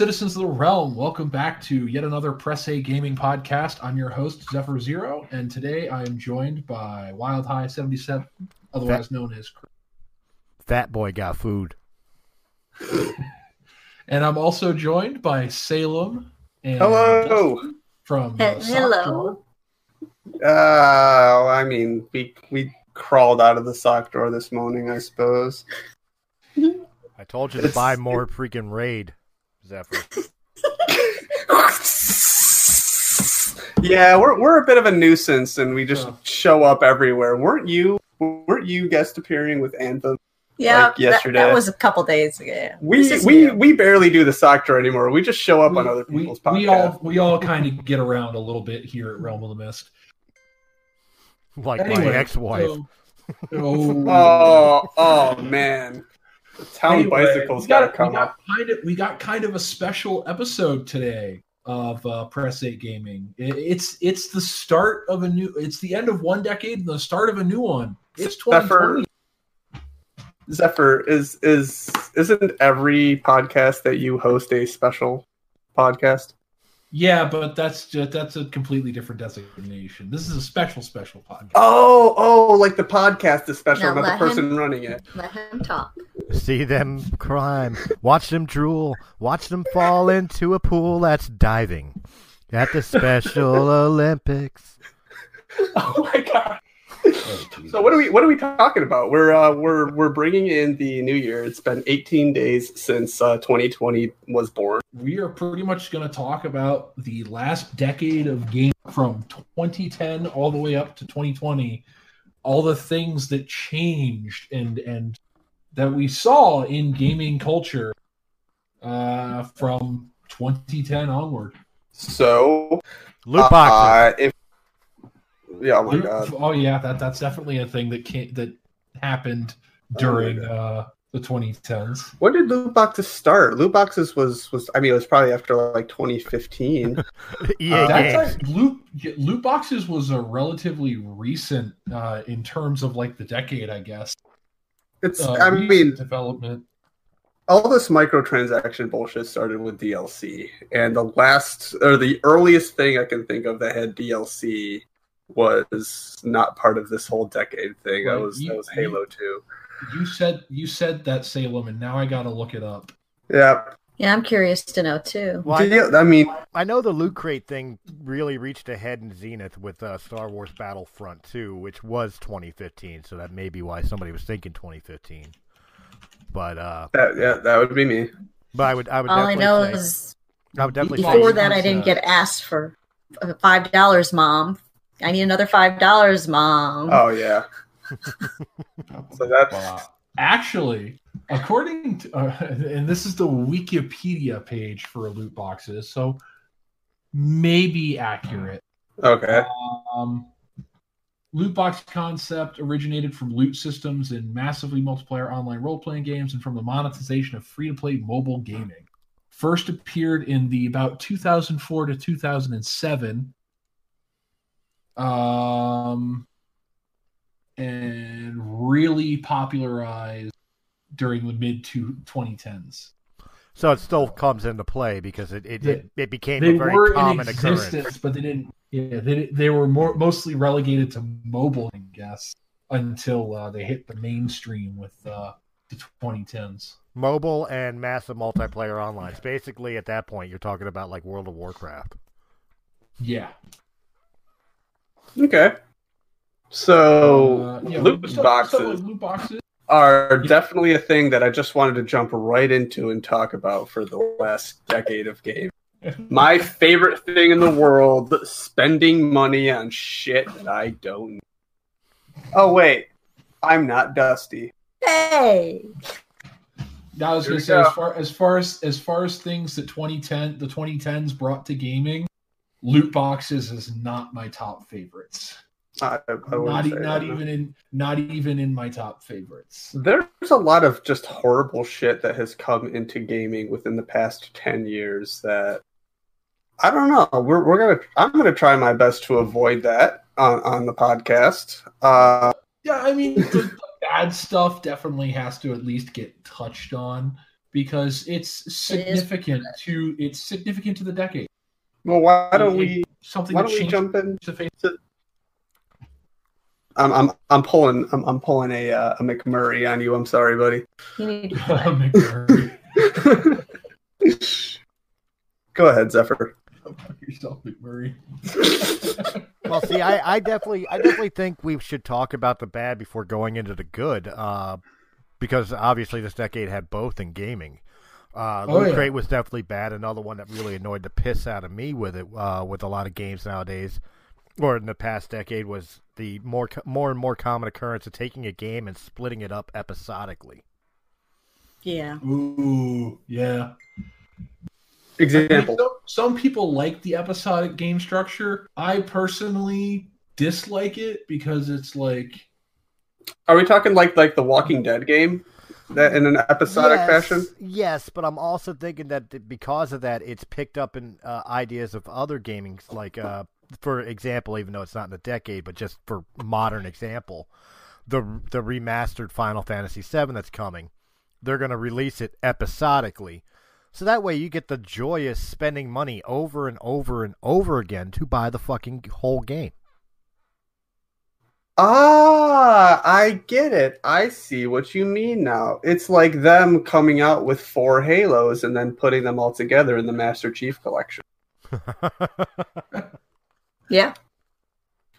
Hello, citizens of the realm. Welcome back to yet another Press A Gaming podcast. I'm your host, Zephyr Zero, and today I am joined by Wild High 77, otherwise known as Fat boy got food. And I'm also joined by Salem and Hello. Dustin from He- uh, Sock hello. Drawer. Uh, I mean, we we crawled out of the sock drawer this morning, I suppose. I told you to buy more freaking raid, Zephyr. yeah, we're we're a bit of a nuisance, and we just Oh. show up everywhere. weren't you? Weren't you guest appearing with Anthem? Yeah, Like yesterday. That, was a couple days ago. We we new. we barely do the sock drawer anymore. We just show up on other we, people's we, podcasts. we all we all kind of get around a little bit here at Realm of the Mist. Like Anyway, my ex-wife. so- oh, Oh oh man, the town Anyway, bicycles we gotta come we got up. kind of we got kind of a special episode today of uh, Press Eight Gaming. It- It's it's the start of a new. It's the end of one decade and the start of a new one. It's Zephyr, 2020. Zephyr is is isn't every podcast that you host a special podcast? Yeah, but that's just that's a completely different designation. This is a special special podcast. Oh, oh, like the podcast is special, Now not the let person running it. Let him talk. See them crime. Watch them drool. Watch them fall into a pool that's diving. At the Special Olympics. Oh my god. Oh, So what are we what are we talking about? We're uh we're we're bringing in the new year. It's been 18 days since uh 2020 was born. we are pretty much going to talk about the last decade of game from 2010 all the way up to 2020 all the things that changed and and that we saw in gaming culture uh from 2010 onward So Loot boxes. uh, if yeah, oh my god. oh yeah that that's definitely a thing that can that happened during uh the 2010s When did loot boxes start? Loot boxes was was I mean it was probably after like 2015. EA uh, That's games. like, loot loot boxes was a relatively recent uh, in terms of like the decade, I guess. It's Uh, I mean development. all this microtransaction bullshit started with DLC, and the last or the earliest thing I can think of that had DLC was not part of this whole decade thing. That Right. was You- that was Halo Two. You said you said that Salem, and now I got to look it up. Yeah, Yeah, I'm curious to know too. Well, I, Yeah, I mean, I know the loot crate thing really reached a head in zenith with uh, Star Wars Battlefront 2, which was 2015, so that may be why somebody was thinking 2015. But uh, that yeah, that would be me. but I would I would All I definitely know say, is I would definitely say before that, I didn't uh, get asked for uh, five dollars, mom. I need another five dollars, mom. Oh yeah, so that's Uh, actually, according to, uh, and this is the Wikipedia page for loot boxes, so maybe accurate. okay. Um, loot box concept originated from loot systems in massively multiplayer online role playing games and from the monetization of free to play mobile gaming. First appeared in the about 2004 to 2007. Um, and really popularized during the mid to 2010s. So it still comes into play because it it, it, it became They a very were in common existence, occurrence. but they didn't. Yeah, they they were more mostly relegated to mobile, I guess, until uh, they hit the mainstream with uh, the 2010s. Mobile and massive multiplayer online. It's basically at that point you're talking about like World of Warcraft. Yeah. Okay. So Uh, yeah, loot stuff- boxes stuff loot boxes. are definitely a thing that I just wanted to jump right into and talk about for the last decade of game. My favorite thing in the world: spending money on shit that I don't. need. Oh wait, I'm not Dusty. Hey, Now, I was Here gonna say, go. as far as far as as far as things that 2010 the 2010s brought to gaming, loot boxes is not my top favorites. I, I wouldn't e- say not that. even in not even in my top favorites. There's a lot of just horrible shit that has come into gaming within the past ten years that I don't know. We're we're gonna I'm gonna try my best to avoid that on, on the podcast. Uh, Yeah, I mean, the, the bad stuff definitely has to at least get touched on. because it's significant to it's significant to the decade. Well, why don't we? Something Why don't we jump in? the face. I'm I'm I'm pulling I'm, I'm pulling a uh, a McMurray on you. I'm sorry, buddy. You need McMurray. Go ahead, Zephyr. Fuck yourself, McMurray. Well, see, I, I definitely, I definitely think we should talk about the bad before going into the good, uh, because obviously this decade had both in gaming. Uh, Oh, Loot yeah. Crate was definitely bad. Another one that really annoyed the piss out of me with it, uh, with a lot of games nowadays, or in the past decade, was the more, more and more common occurrence of taking a game and splitting it up episodically. yeah. Ooh, yeah. Example. Some, some people like the episodic game structure. I personally dislike it because it's like Are we talking like like the Walking Dead game, that in an episodic yes, fashion? Yes, but I'm also thinking that because of that, it's picked up in uh, ideas of other gaming, like, uh, for example, even though it's not in the decade, but just for modern example, the the remastered Final Fantasy VII that's coming, they're going to release it episodically. So that way you get the joyous spending money over and over and over again to buy the fucking whole game. Ah, I get it. I see what you mean now. It's like them coming out with four Halos and then putting them all together in the Master Chief collection. Yeah.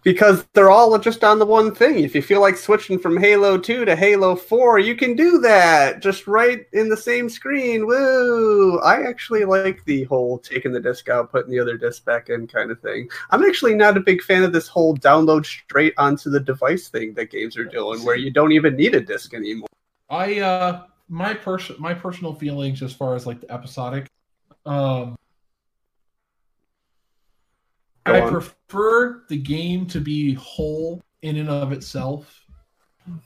Because they're all just on the one thing. If you feel like switching from Halo 2 to Halo 4, you can do that just right in the same screen. Woo! I actually like the whole taking the disc out, putting the other disc back in kind of thing. I'm actually not a big fan of this whole download straight onto the device thing that games are doing, where you don't even need a disc anymore. I uh my person my personal feelings as far as like the episodic um Go I on. prefer the game to be whole in and of itself.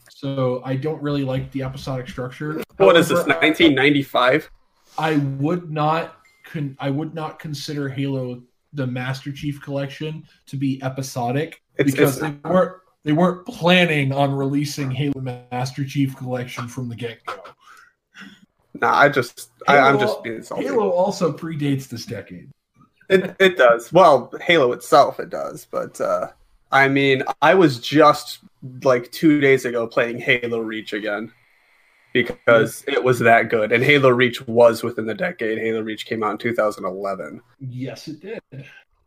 So I don't really like the episodic structure. What is this, 1995? I would not con- I would not consider Halo the Master Chief collection to be episodic It's, because it's they weren't they weren't planning on releasing Halo Master Chief collection from the get go. Nah, I just, I, I'm just being salty. Halo also predates this decade. It it does. Well, Halo itself it does, but uh I mean, I was just like 2 days ago playing Halo Reach again because it was that good. And Halo Reach was within the decade. Halo Reach came out in 2011. Yes, it did.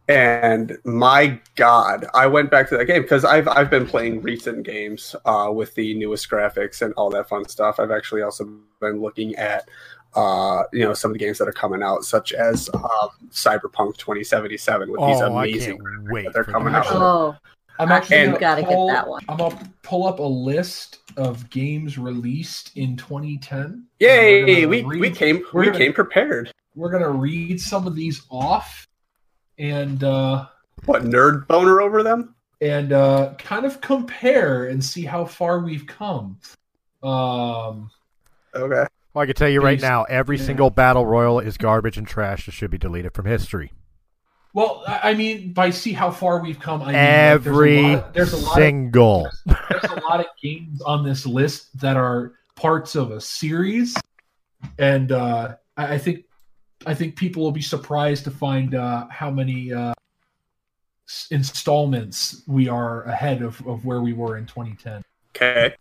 And my god, I went back to that game because I've I've been playing recent games uh, with the newest graphics and all that fun stuff. I've actually also been looking at uh, you know some of the games that are coming out, such as um, Cyberpunk 2077 with these oh, I amazing. can't wait. that they're coming that. out. Oh, I'm actually And- gonna Gotta get that one. I'm gonna pull up a list of games released in 2010. Yay! We're We read- we came we're we gonna- came prepared. We're gonna read some of these off, and uh, What nerd boner over them? and uh, kind of compare and see how far we've come. Um, Okay. Well, I can tell you right now, every yeah. single battle royal is garbage and trash that should be deleted from history. well, I I mean, by see how far we've come, I mean like, every there's a lot, there's a lot of single. there's a lot of games on this list that are parts of a series, and uh, I, I think I think people will be surprised to find uh, how many uh, installments we are ahead of, of where we were in 2010. Okay.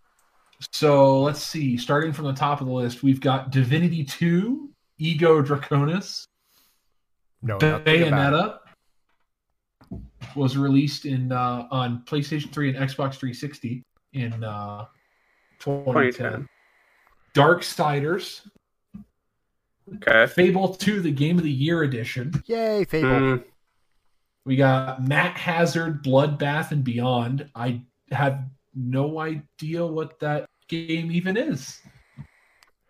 So let's see. Starting from the top of the list, we've got Divinity 2, Ego Draconis, No, nothing about it. Bayonetta was released in uh, on PlayStation 3 and Xbox 360 in uh, 2010. 2010. Darksiders, Okay. Fable 2, the Game of the Year edition. Yay, Fable. Mm, We got Matt Hazard, Bloodbath, and Beyond. I have no idea what that game even is.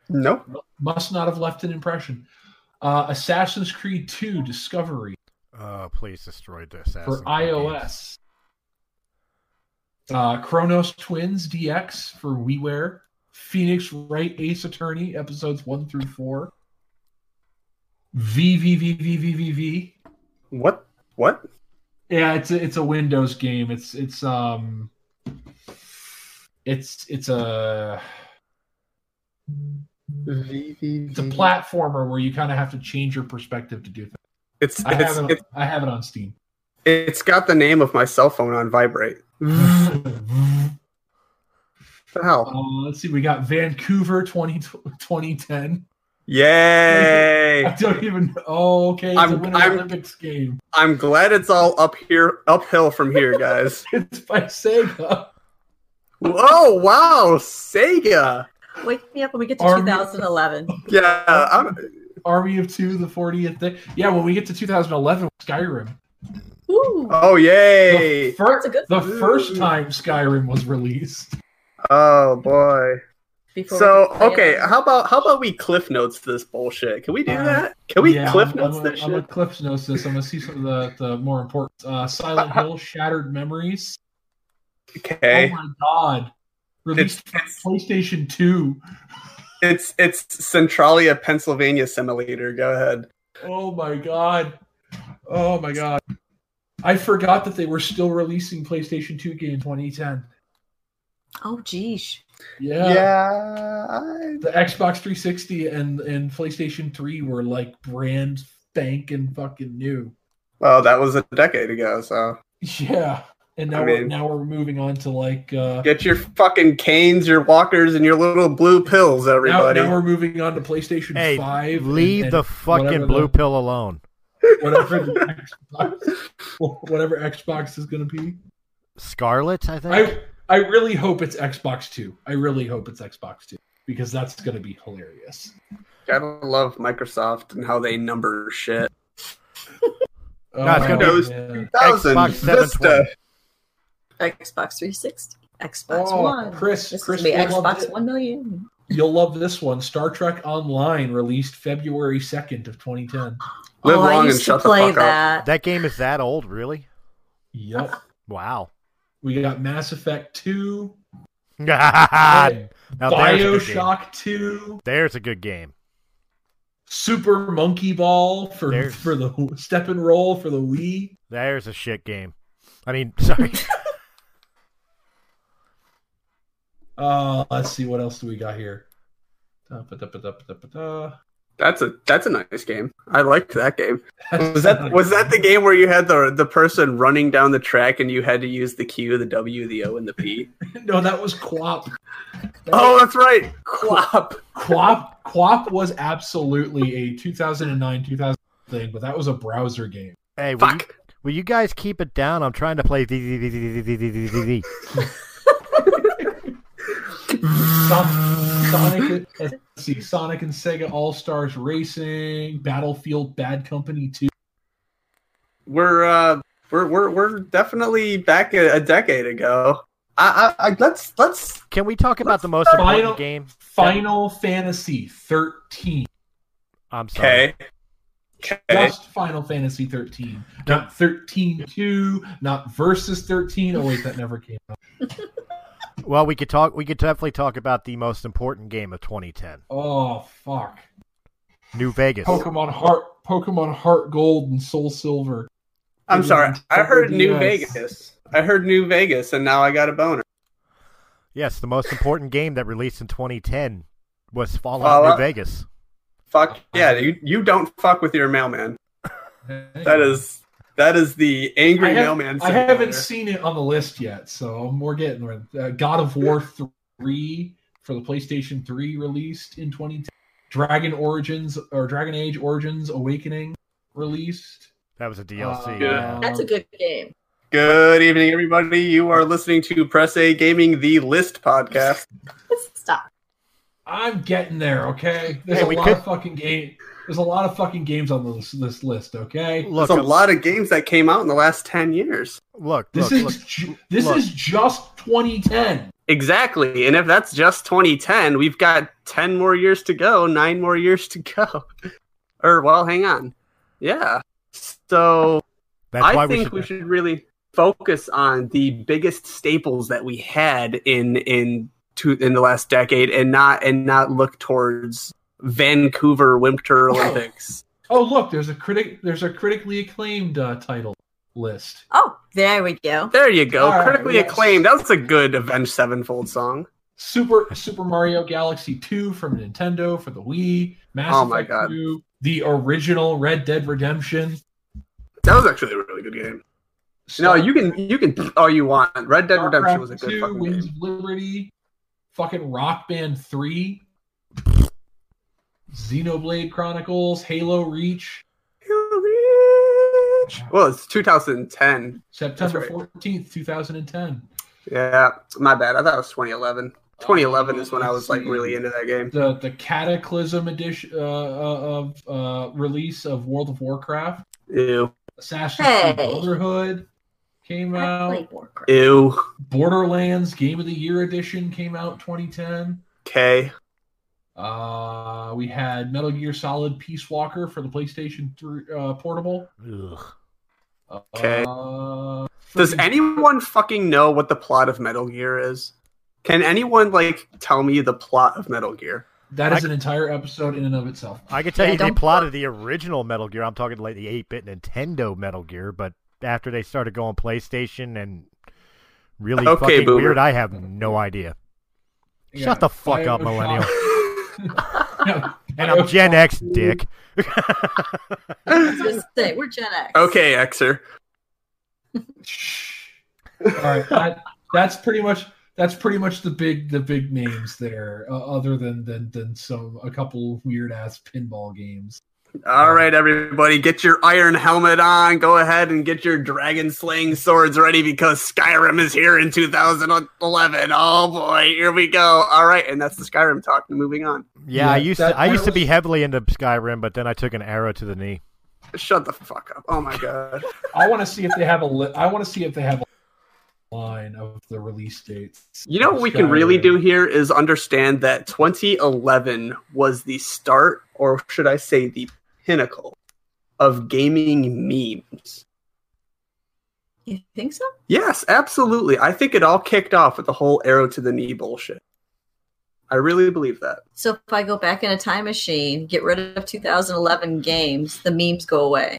nope. Must not have left an impression. Uh, Assassin's Creed 2, Discovery Oh, please destroy the Assassin's for Creed iOS. Uh, Chronos Twins DX for WiiWare. Phoenix Wright Ace Attorney episodes one through four. VVVVVVV. What? What? Yeah, it's a, it's a Windows game. It's it's um it's it's a It's a platformer where you kind of have to change your perspective to do things. It's I it's have it. it's I have it on Steam. it's got the name of my cell phone on vibrate. uh, the hell? let's see. We got Vancouver 20, 2010. Yay! I don't even. Oh, okay. It's a I'm- Winter I'm- Olympics game. I'm glad it's all up here, uphill from here, guys. It's by Sega. Whoa! Wow, Sega. Wake me up when we get to Army- 2011. Yeah, I'm, Army of Two, the 40th day. Yeah, when we get to 2011, Skyrim. Ooh, oh yay! The, fir- that's a good the first time Skyrim was released. Oh boy. before So okay, it. how about how about we cliff notes this bullshit? Can we do that? Can we Yeah, cliff I'm- notes I'm, this I'm gonna cliff notes this. I'm gonna see some of the, the more important. Uh, Silent Hill, Shattered Memories. Okay. Oh my god! Released It's it's PlayStation 2. it's it's Centralia, Pennsylvania simulator. Go ahead. Oh my god! Oh my god! I forgot that they were still releasing PlayStation 2 games 2010. oh geez, Yeah. Yeah. I- The Xbox 360 and and PlayStation 3 were like brand spanking fucking new. Well, that was a decade ago, so Yeah. And now I we're now we're moving on to like uh get your fucking canes, your walkers, and your little blue pills, everybody. now we're moving on to PlayStation Hey, 5. leave and the fucking blue the- pill alone. whatever the Xbox whatever Xbox is gonna be. Scarlett, I think. I I really hope it's Xbox Two. I really hope it's Xbox Two because that's gonna be hilarious. Gotta love Microsoft and how they number shit. Oh, No, it's gonna be- man. 2000 Xbox Vista. 720. Xbox 360, Xbox Oh, One. Chris, this Chris is gonna be will love Xbox. One Million. You'll love this one. Star Trek Online released February second of 2010. Live oh, long I and used shut to the play fuck up. that. That game is that old, really? Yep. Wow. We got Mass Effect Two, now there's a good game. Bioshock Two, There's a good game. Super Monkey Ball for There's- for the step and roll for the Wii. There's a shit game. I mean, sorry. Uh, let's see what else do we got here. That's a that's a nice game. I liked that game. Was that was that the game where you had the the person running down the track and you had to use the Q, the W, the O, and the P? no? That was QWOP. Oh, that's right. QWOP. QWOP QWOP was absolutely a 2009 2000 thing, but that was a browser game. hey, will you, Fuck. will you guys keep it down? I'm trying to play. Son- Sonic, let's see, Sonic and Sega All Stars Racing, Battlefield Bad Company 2. We're uh we're we're we're definitely back a, a decade ago. I, I, I let's let's Can we talk about the most Final- important game? Final Fantasy 13. I'm sorry. okay. Okay. Just Final Fantasy 13. Not 13 2, not Versus 13. Oh, wait, that never came out. Well, we could talk. We could definitely talk about the most important game of 2010, Oh, fuck. New Vegas. Pokemon Heart, Pokemon Heart Gold and Soul Silver. I'm sorry. I heard New DS. Vegas. I heard New Vegas, and now I got a boner. Yes, the most important game that released in 2010 was Fallout, Fallout? New Vegas. Fuck yeah! You you don't fuck with your mailman. That is that is the angry I, have, mailman. I haven't simulator. seen it on the list yet, so we're getting there. Uh, God of War 3 for the PlayStation 3 released in 2010. Dragon Origins or Dragon Age Origins Awakening released. That was a DLC. Good. yeah. That's a good game. Good evening, everybody. You are listening to Press A Gaming, the List podcast. Stop. I'm getting there, okay? There's Hey, a lot could- of fucking game. There's a lot of fucking games on this this list, okay? Look, There's a lot of games that came out in the last ten years. look, This look, is look. ju- this look. is just 2010. Exactly, and if that's just 2010, we've got 10 more years to go, nine more years to go. Or well, hang on, yeah. So That's I why think we we should. should really focus on the biggest staples that we had in in to in the last decade, and not and not look towards Vancouver Winter Olympics. Oh, look, there's a critic there's a critically acclaimed uh, title list. Oh, there we go. There you go, All right, critically yes. acclaimed. That's a good Avenged Sevenfold song. Super Super Mario Galaxy 2 from Nintendo for the Wii, Mass Oh my Effect God. 2, the original Red Dead Redemption. That was actually a really good game. No, you can you can all you want. Red Dead Redemption was a good 2, fucking Wings game. of Liberty, fucking Rock Band 3, Xenoblade Chronicles, Halo Reach, Reach. Well, it's 2010. September That's 14th, 2010. Yeah, my bad. I thought it was 2011. 2011 is when I was like really into that game. The the Cataclysm edition uh, uh, of uh, release of World of Warcraft, Ew, Assassin's Hey. Creed Brotherhood came I out. played Warcraft. ew. Borderlands Game of the Year edition came out 2010. Okay. Uh, we had Metal Gear Solid Peace Walker for the PlayStation 3 uh, portable. Ugh. Okay. Uh, Does anyone fucking know what the plot of Metal Gear is? Can anyone like tell me the plot of Metal Gear? that is I- an entire episode in and of itself. I can tell Yeah, you the plot of the original Metal Gear. I'm talking like the 8-bit Nintendo Metal Gear, but after they started going PlayStation and really Okay, fucking boomer. weird, I have no idea. Yeah, Shut the fuck up, Bioshock- millennial. Yeah, And I'm Gen X, dick. I say, we're Gen X. Okay, Xer. Shh. All right, that, that's pretty much that's pretty much the big the big names there. Uh, other than than than some a couple weird ass pinball games. All right, everybody, get your iron helmet on. Go ahead and get your dragon slaying swords ready because Skyrim is here in 2011. Oh boy, here we go. All right, and that's the Skyrim talk. Moving on. Yeah, I used to I used to be heavily into Skyrim, but then I took an arrow to the knee. Shut the fuck up. Oh my god. I want to see if they have a li- I want to see if they have a line of the release dates. You know what we can really do here is understand that 2011 was the start, or should I say, the pinnacle of gaming memes. You think so? Yes, absolutely. I think it all kicked off with the whole arrow to the knee bullshit. I really believe that. So if I go back in a time machine, get rid of 2011 games, the memes go away.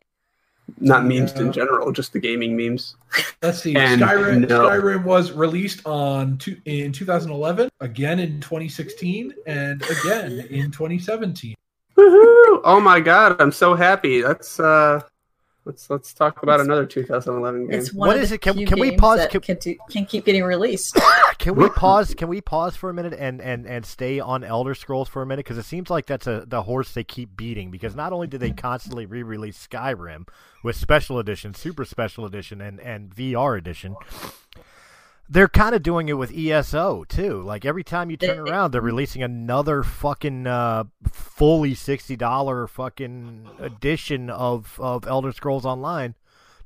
Not memes Yeah. in general, just the gaming memes. Let's see. And Skyrim no. Skyrim was released on two, in 2011, again in 2016, and again in 2017. Woohoo! Oh my god, I'm so happy. Let's uh let's let's talk about another 2011 game. It's one What of is the it? Can- few can we pause? Can- Can, do, can keep getting released. Can we pause? Can we pause for a minute and and and stay on Elder Scrolls for a minute because it seems like that's a the horse they keep beating because not only do they constantly re-release Skyrim with special edition, super special edition, and and VR edition. They're kind of doing it with ESO too. Like every time you turn They- around, they're releasing another fucking uh, fully sixty dollar fucking edition of of Elder Scrolls Online,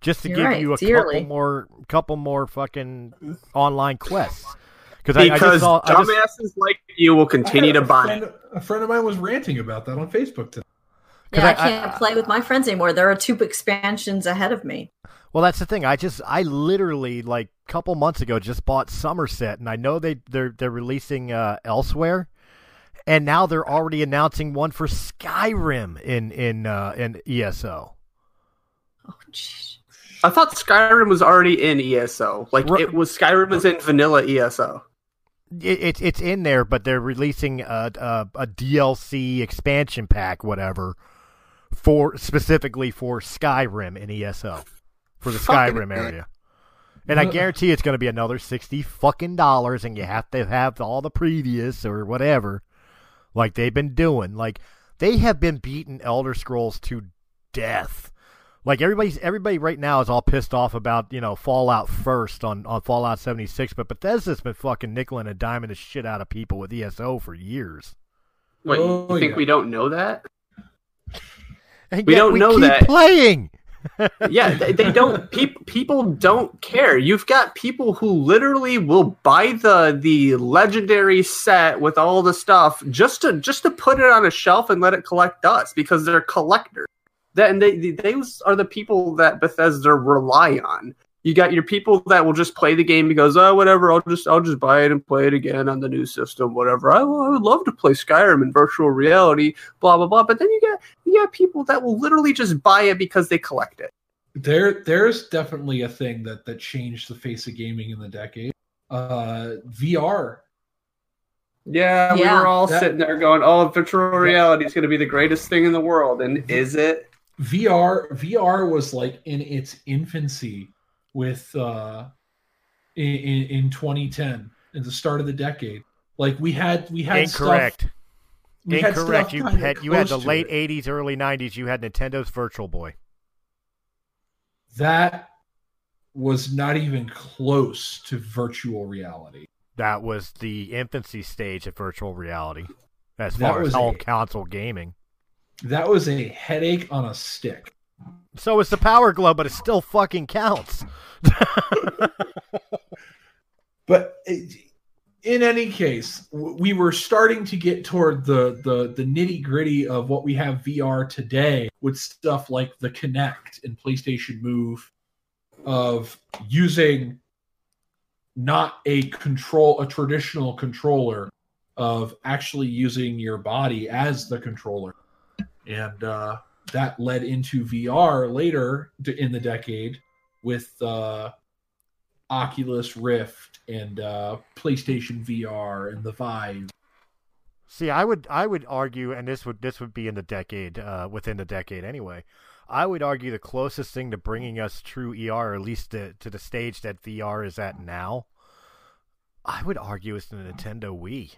just to give right, you a dearly. couple more couple more fucking online quests. Because I, I just because saw, I just, dumbasses like you will continue to buy friend, it. a friend of mine was ranting about that on Facebook today. Yeah, I, I- can't I- play with my friends anymore. There are two expansions ahead of me. Well, that's the thing. I just I literally like a couple months ago just bought Summerset, and I know they they're they're releasing uh, Elsweyr, and now they're already announcing one for Skyrim in in uh, in ESO. Oh, jeez. I thought Skyrim was already in ESO. Like Ru- it was Skyrim was in vanilla ESO. It, it's it's in there, but they're releasing a, a a DLC expansion pack, whatever, for specifically for Skyrim in ESO for the Fucking Skyrim A. area. And I guarantee it's going to be another sixty fucking dollars, and you have to have all the previous or whatever, like they've been doing. Like they have been beating Elder Scrolls to death. Like everybody's everybody right now is all pissed off about you know Fallout first on on Fallout seventy six, but Bethesda's been fucking nickeling and diming the shit out of people with ESO for years. Wait, Oh, you think yeah. we don't know that? And We yet don't we know keep that. playing. Yeah, they, they don't. Peop, people don't care. You've got people who literally will buy the the legendary set with all the stuff just to just to put it on a shelf and let it collect dust because they're collectors. That they, they those are the people that Bethesda rely on. You got your people that will just play the game because oh whatever I'll just I'll just buy it and play it again on the new system whatever I, I would love to play Skyrim in virtual reality blah blah blah but then you got you got people that will literally just buy it because they collect it. There, there's definitely a thing that that changed the face of gaming in the decade. Uh, VR. Yeah, we were all That- sitting there going, "Oh, virtual reality is going to be the greatest thing in the world," and is it? VR VR was like in its infancy with uh in, in, in 2010 at the start of the decade. Like we had we had Incorrect. Stuff, we Incorrect. stuff You had you had the late it. '80s, early '90s. You had Nintendo's Virtual Boy. That was not even close to virtual reality. That was the infancy stage of virtual reality, as That far as all a- console gaming. That was a headache on a stick. So is the Power Glove, but it still fucking counts. But in any case, we were starting to get toward the the, the nitty gritty of what we have VR today with stuff like the Kinect and PlayStation Move, of using not a control a traditional controller, of actually using your body as the controller, and uh, that led into VR later in the decade with. Uh, Oculus Rift and uh, PlayStation VR and the Vive. See, I would I would argue, and this would this would be in the decade, uh, within the decade anyway. I would argue the closest thing to bringing us true ER, or at least to, to the stage that VR is at now, I would argue is the Nintendo Wii,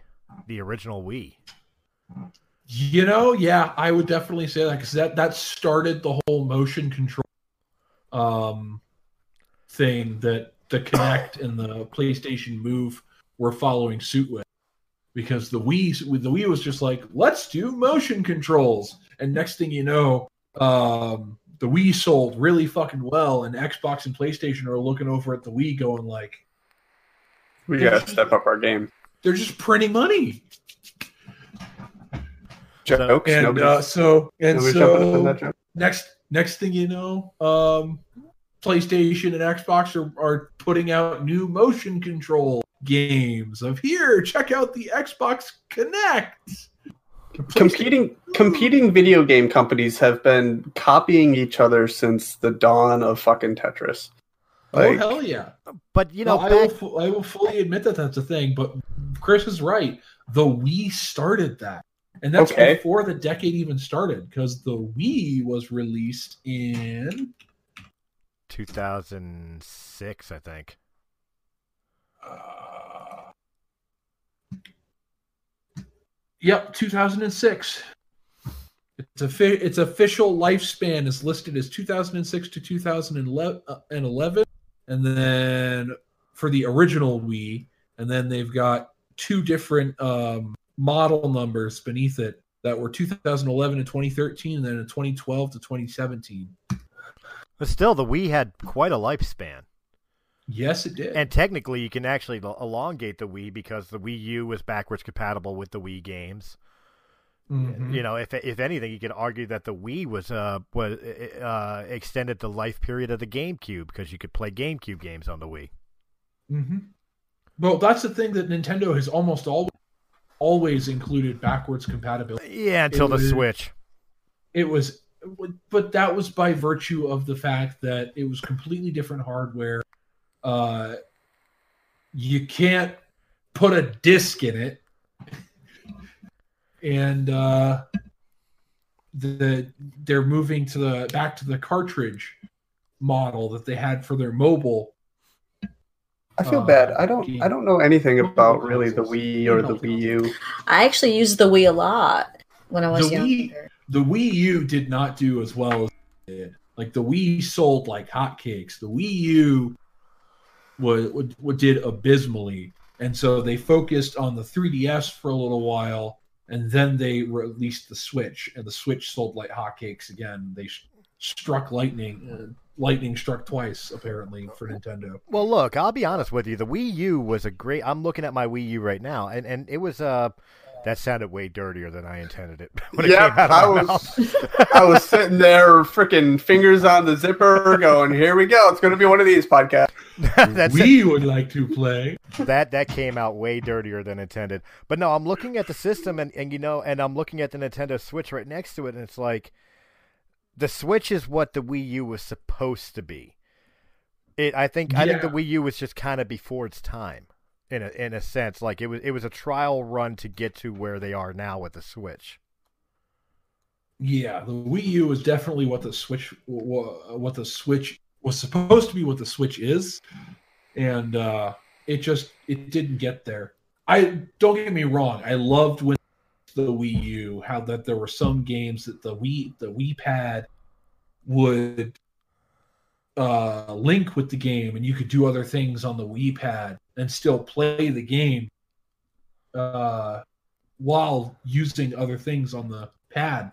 the original Wii. You know, yeah, I would definitely say that because that that started the whole motion control um, thing that the Kinect and the PlayStation Move were following suit with. Because the Wii, the Wii was just like, let's do motion controls, and next thing you know, um, the Wii sold really fucking well, and Xbox and PlayStation are looking over at the Wii, going like, We got to step up our game. they're just printing money. Jokes. And nobody, uh, so and nobody jumping in so next next thing you know, um, PlayStation and Xbox are, are putting out new motion control games of here, check out the Xbox Kinect. competing competing video game companies have been copying each other since the dawn of fucking Tetris. oh hell yeah! But you know, no, I, will, fu- I will fully admit that that's a thing, but Chris is right. The Wii started that, and that's Okay. before the decade even started because the Wii was released in 2006, I think. Uh, yep, 2006. It's a fi- its official lifespan is listed as 2006 to 2011, uh, and 11, and then for the original Wii, and then they've got two different um, model numbers beneath it that were 2011 to 2013, and then in 2012 to 2017. But still, the Wii had quite a lifespan. Yes, it did. And technically, you can actually elongate the Wii because the Wii U was backwards compatible with the Wii games. Mhm. You know, if if anything, you could argue that the Wii was uh was uh extended the life period of the GameCube because you could play GameCube games on the Wii. hmm Well, that's the thing that Nintendo has almost always always included backwards compatibility. Yeah, until the was- Switch. It was, but that was by virtue of the fact that it was completely different hardware. Uh, you can't put a disc in it, and uh, the they're moving to the back to the cartridge model that they had for their mobile I feel uh, bad. I don't. I don't know anything about really the. Wii or the Wii U. I actually used the Wii a lot when I was The younger. Wii- the Wii U did not do as well as it did. Like the Wii sold like hotcakes. The Wii U was, was, was did abysmally, and so they focused on the 3DS for a little while, and then they released the Switch, and the Switch sold like hotcakes again. They sh- struck lightning. Lightning struck twice apparently for Nintendo. Well, look, I'll be honest with you. The Wii U was a great. I'm looking at my Wii U right now, and and it was uh that sounded way dirtier than I intended it. When it Yeah, came out of I was- I was sitting there, freaking fingers on the zipper, going, "Here we go. It's going to be one of these podcasts." That's it. we would like to play. that that came out way dirtier than intended. But no, I'm looking at the system and, and you know, and I'm looking at the Nintendo Switch right next to it, and it's like the Switch is what the Wii U was supposed to be. It, I think, I think the Wii U was just kind of before its time. in a in a sense. Like it was it was a trial run to get to where they are now with the Switch. Yeah, the Wii U was definitely what the Switch what the Switch was supposed to be what the Switch is, and uh, it just it didn't get there. I don't get me wrong, I loved when the Wii U how that there were some games that the Wii the Wii Pad would uh, link with the game, and you could do other things on the Wii Pad and still play the game uh, while using other things on the pad.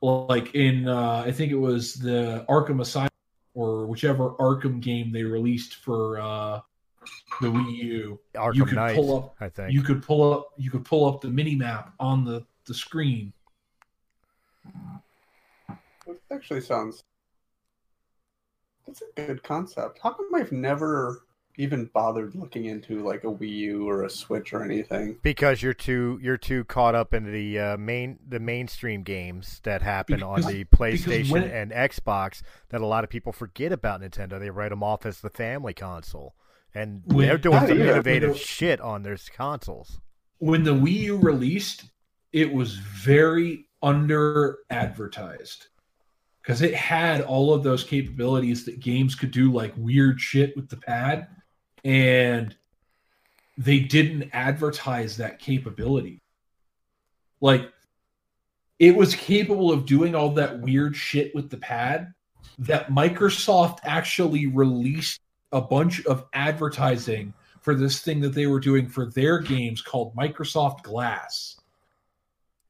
Like in, uh, I think it was the Arkham Asylum or whichever Arkham game they released for uh, the Wii U. Arkham you could Knight, pull up. I think. You could pull up. You could pull up the mini map on the the screen. That actually sounds. That's a good concept. How come I've never even bothered looking into like a Wii U or a Switch or anything? because you're too you're too caught up in the uh, main the mainstream games that happen on the PlayStation when it- and Xbox that a lot of people forget about Nintendo. They write them off as the family console, and When- they're doing some yeah. innovative the- shit on their consoles. when the Wii U released, it was very under advertised because it had all of those capabilities that games could do, like weird shit with the pad, and they didn't advertise that capability. Like, it was capable of doing all that weird shit with the pad that Microsoft actually released a bunch of advertising for this thing that they were doing for their games called Microsoft Glass.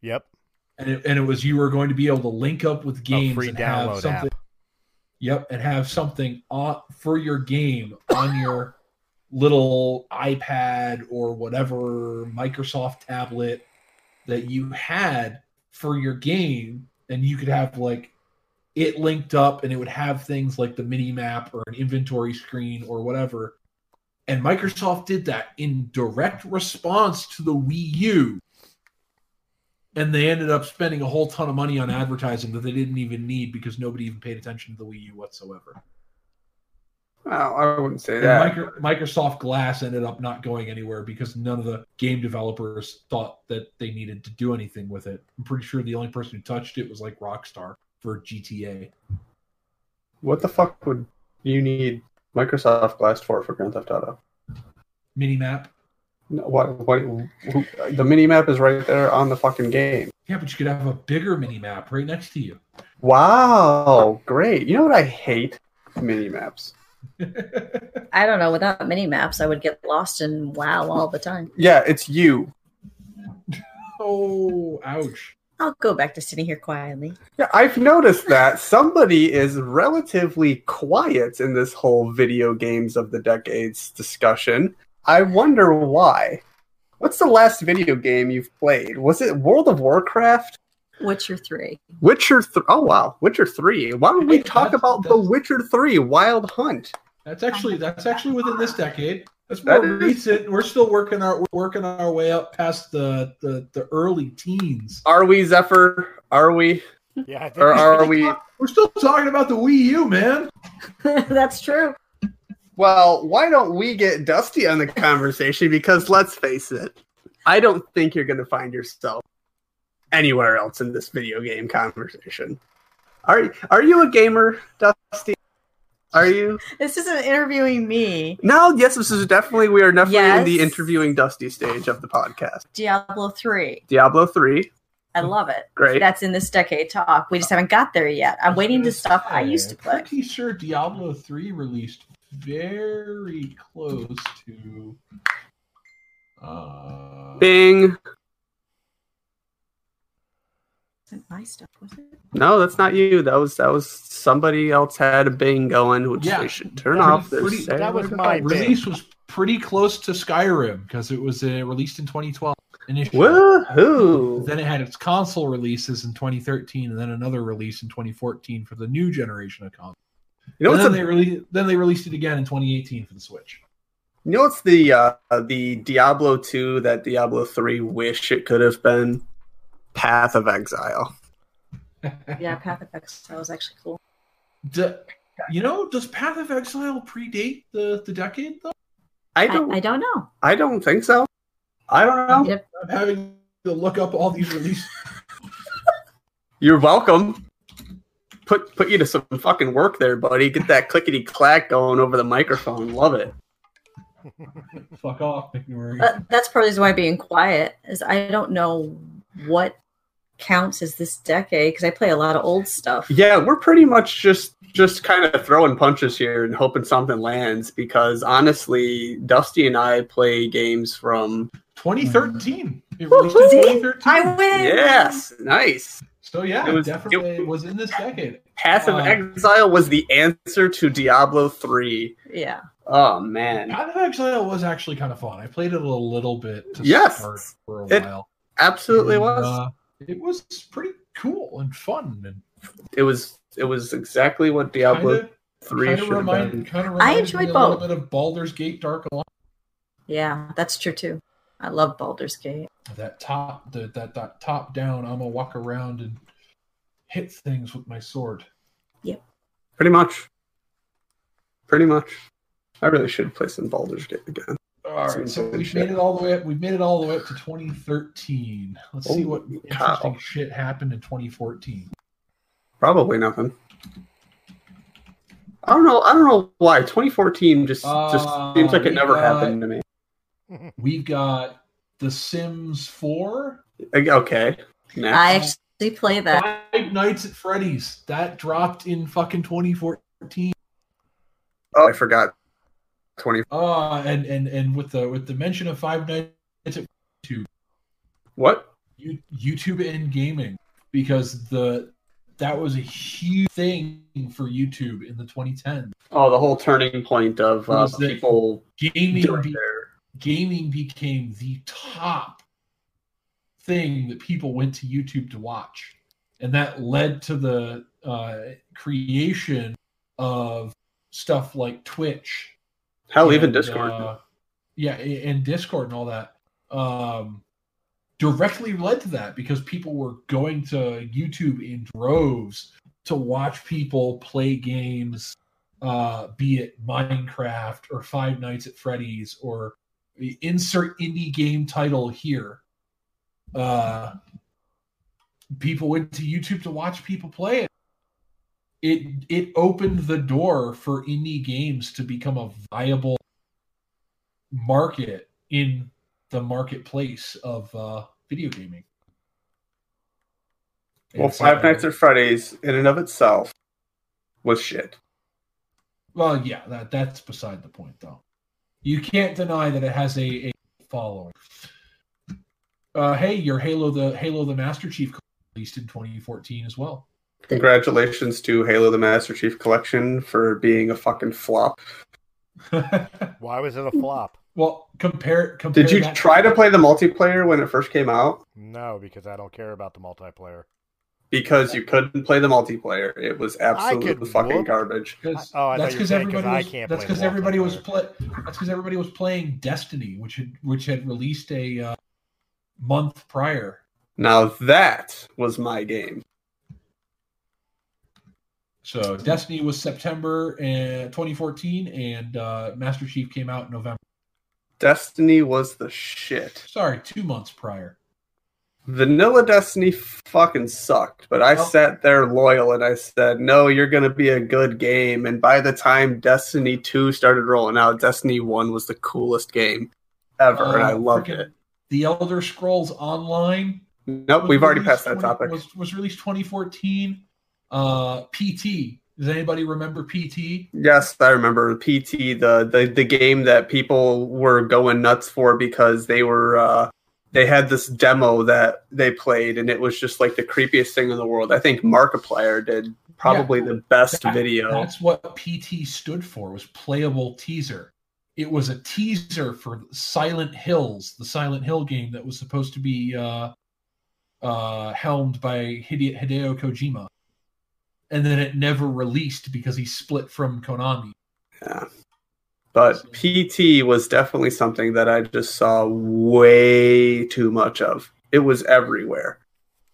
Yep, And it, and it was you were going to be able to link up with games and have something app. Yep, and have something on for your game on your little iPad or whatever Microsoft tablet that you had for your game, and you could have like it linked up, and it would have things like the mini map or an inventory screen or whatever. And Microsoft did that in direct response to the Wii U. And they ended up spending a whole ton of money on advertising that they didn't even need because nobody even paid attention to the Wii U whatsoever. Well, I wouldn't say And that. Micro- Microsoft Glass ended up not going anywhere because none of the game developers thought that they needed to do anything with it. I'm pretty sure the only person who touched it was like Rockstar for GTA. What the fuck would you need Microsoft Glass for for Grand Theft Auto? Minimap. No, What? What? Who, the mini map is right there on the fucking game. Yeah, but you could have a bigger minimap right next to you. Wow, great. You know what I hate? Mini maps. I don't know. Without mini maps, I would get lost in WoW all the time. Yeah, it's you. oh, ouch. I'll go back to sitting here quietly. Yeah, I've noticed that somebody is relatively quiet in this whole video games of the decades discussion. I wonder why. What's the last video game you've played? Was it World of Warcraft? Witcher 3. Witcher 3. Oh, wow. Witcher 3. Why don't we talk that's- about The Witcher 3 Wild Hunt? That's actually that's actually within this decade. That's That more is- recent. We're still working our we're working our way up past the the, the early teens. Are we, Zephyr? Are we? Yeah, Or are we? We're still talking about the Wii U, man. That's true. Well, why don't we get Dusty on the conversation? Because let's face it, I don't think you're going to find yourself anywhere else in this video game conversation. Are are you a gamer, Dusty? Are you? This isn't interviewing me. No, yes, this is definitely we are definitely in the interviewing Dusty stage of the podcast. Diablo 3. Diablo 3, I love it. great. That's in this decade talk. We just haven't got there yet. I'm waiting to stuff I used to I'm play. Pretty sure Diablo three released very close to. Uh, Bing. Wasn't my stuff, was it? No, that's not you. That was that was somebody else had a Bing going, which Yeah. they should turn Pretty- off. Their pretty- that was my big. release was pretty close to Skyrim because it was uh, released in 2012 initially. Woohoo! Then it had its console releases in 2013, and then another release in 2014 for the new generation of consoles. You know and what's then a they rele- then they released it again in 2018 for the Switch. You know what's the uh, the Diablo two that Diablo three wish it could have been? Path of Exile. Yeah, Path of Exile was actually cool. D- you know, does Path of Exile predate the, the decade though? I I, don't. I I, don't know. I don't think so. I don't know. Yep. I'm having to look up all these releases. You're welcome. Put put you to some fucking work there, buddy. Get that clickety clack going over the microphone. Love it. Fuck off, McNary. Uh, that's probably why being quiet is I don't know what counts as this decade because I play a lot of old stuff. Yeah, we're pretty much just just kind of throwing punches here and hoping something lands because honestly, Dusty and I play games from 2013. It Woo, released in 2013. I win. Yes, nice. So yeah, It it was- definitely it was in this decade. Path of Uh, Exile was the answer to Diablo 3. Yeah. Oh man. Path of Exile was actually kind of fun. I played it a little bit to Yes. start for a It while. Absolutely And, was. uh, it was pretty cool and fun and it was it was exactly what Diablo kind 3 of should have remind, been. kind of I reminds enjoyed me a little both. bit of Baldur's Gate Dark Alliance. Yeah, that's true too. I love Baldur's Gate. That top, the, that that top down. I'm gonna walk around and hit things with my sword. Yep. Pretty much. Pretty much. I really should play some Baldur's Gate again. All right, so we've shit. made it all the way up. We've made it all the way up to 2013. Let's see what Holy interesting cow. shit happened in 2014. Probably nothing. I don't know. I don't know why. 2014 just just Uh, seems like it never got- happened to me. We've got The Sims 4, Okay. Next. I actually play that. Five Nights at Freddy's. That dropped in fucking 2014. oh, I forgot. 20. Uh, and and and with the with the mention of Five Nights at YouTube, What? You- YouTube and gaming, because the that was a huge thing for YouTube in the 2010s. Oh, the whole turning point of uh, people Gaming be- gaming became the top thing that people went to YouTube to watch. And that led to the uh, creation of stuff like Twitch. Hell, even Discord. uh, yeah, and Discord and all that. Um, directly led to that because people were going to YouTube in droves to watch people play games, uh, be it Minecraft or Five Nights at Freddy's or insert indie game title here. Uh, people went to YouTube to watch people play it. It opened the door for indie games to become a viable market in the marketplace of uh, video gaming. well, And Five Nights at Freddy's, in and of itself, was shit. Well, yeah, that that's beside the point, though. You can't deny that it has a, a following. Uh, hey, your Halo the Halo the Master Chief released in 2014 as well. Congratulations to Halo the Master Chief Collection for being a fucking flop. Why was it a flop? well, compare compare. Did you try to play the multiplayer when it first came out? No, because I don't care about the multiplayer. Because you couldn't play the multiplayer. It was absolutely could fucking whoop. garbage. 'Cause Oh, I that's thought you were because saying 'cause everybody I can't That's play because everybody was multiplayer. play. That's because everybody was playing Destiny, which had which had released a uh, month prior. Now that was my game. So Destiny was September and 2014, and uh, Master Chief came out in November. Destiny was the shit. Sorry, two months prior. Vanilla Destiny fucking sucked, but I Oh. sat there loyal and I said, "No, you're going to be a good game." And by the time Destiny 2 started rolling out, Destiny 1 was the coolest game ever, and I Uh, loved it. The Elder Scrolls Online. Nope, we've already passed that topic. Was, was released 2014. Uh, PT. Does anybody remember PT? Yes, I remember PT, the, the the game that people were going nuts for because they were uh, they had this demo that they played and it was just like the creepiest thing in the world. I think Markiplier did probably the best That- video. That's what PT stood for. Was playable teaser. It was a teaser for Silent Hills, the Silent Hill game that was supposed to be uh, uh, helmed by Hide- Hideo Kojima, and then it never released because he split from Konami. Yeah. But PT was definitely something that I just saw way too much of. It was everywhere.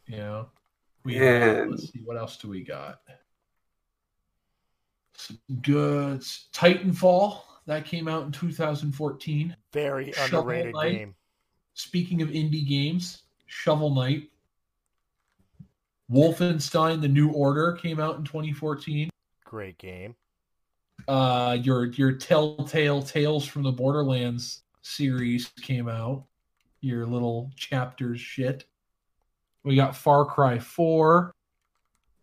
Yeah. we And- let's see what else do we got. Some good Titanfall, that came out in 2014. Very Shovel underrated Knight. game. Speaking of indie games, Shovel Knight. Wolfenstein: The New Order came out in 2014. Great game. Uh, your your Telltale Tales from the Borderlands series came out. Your little chapters shit. We got Far Cry 4.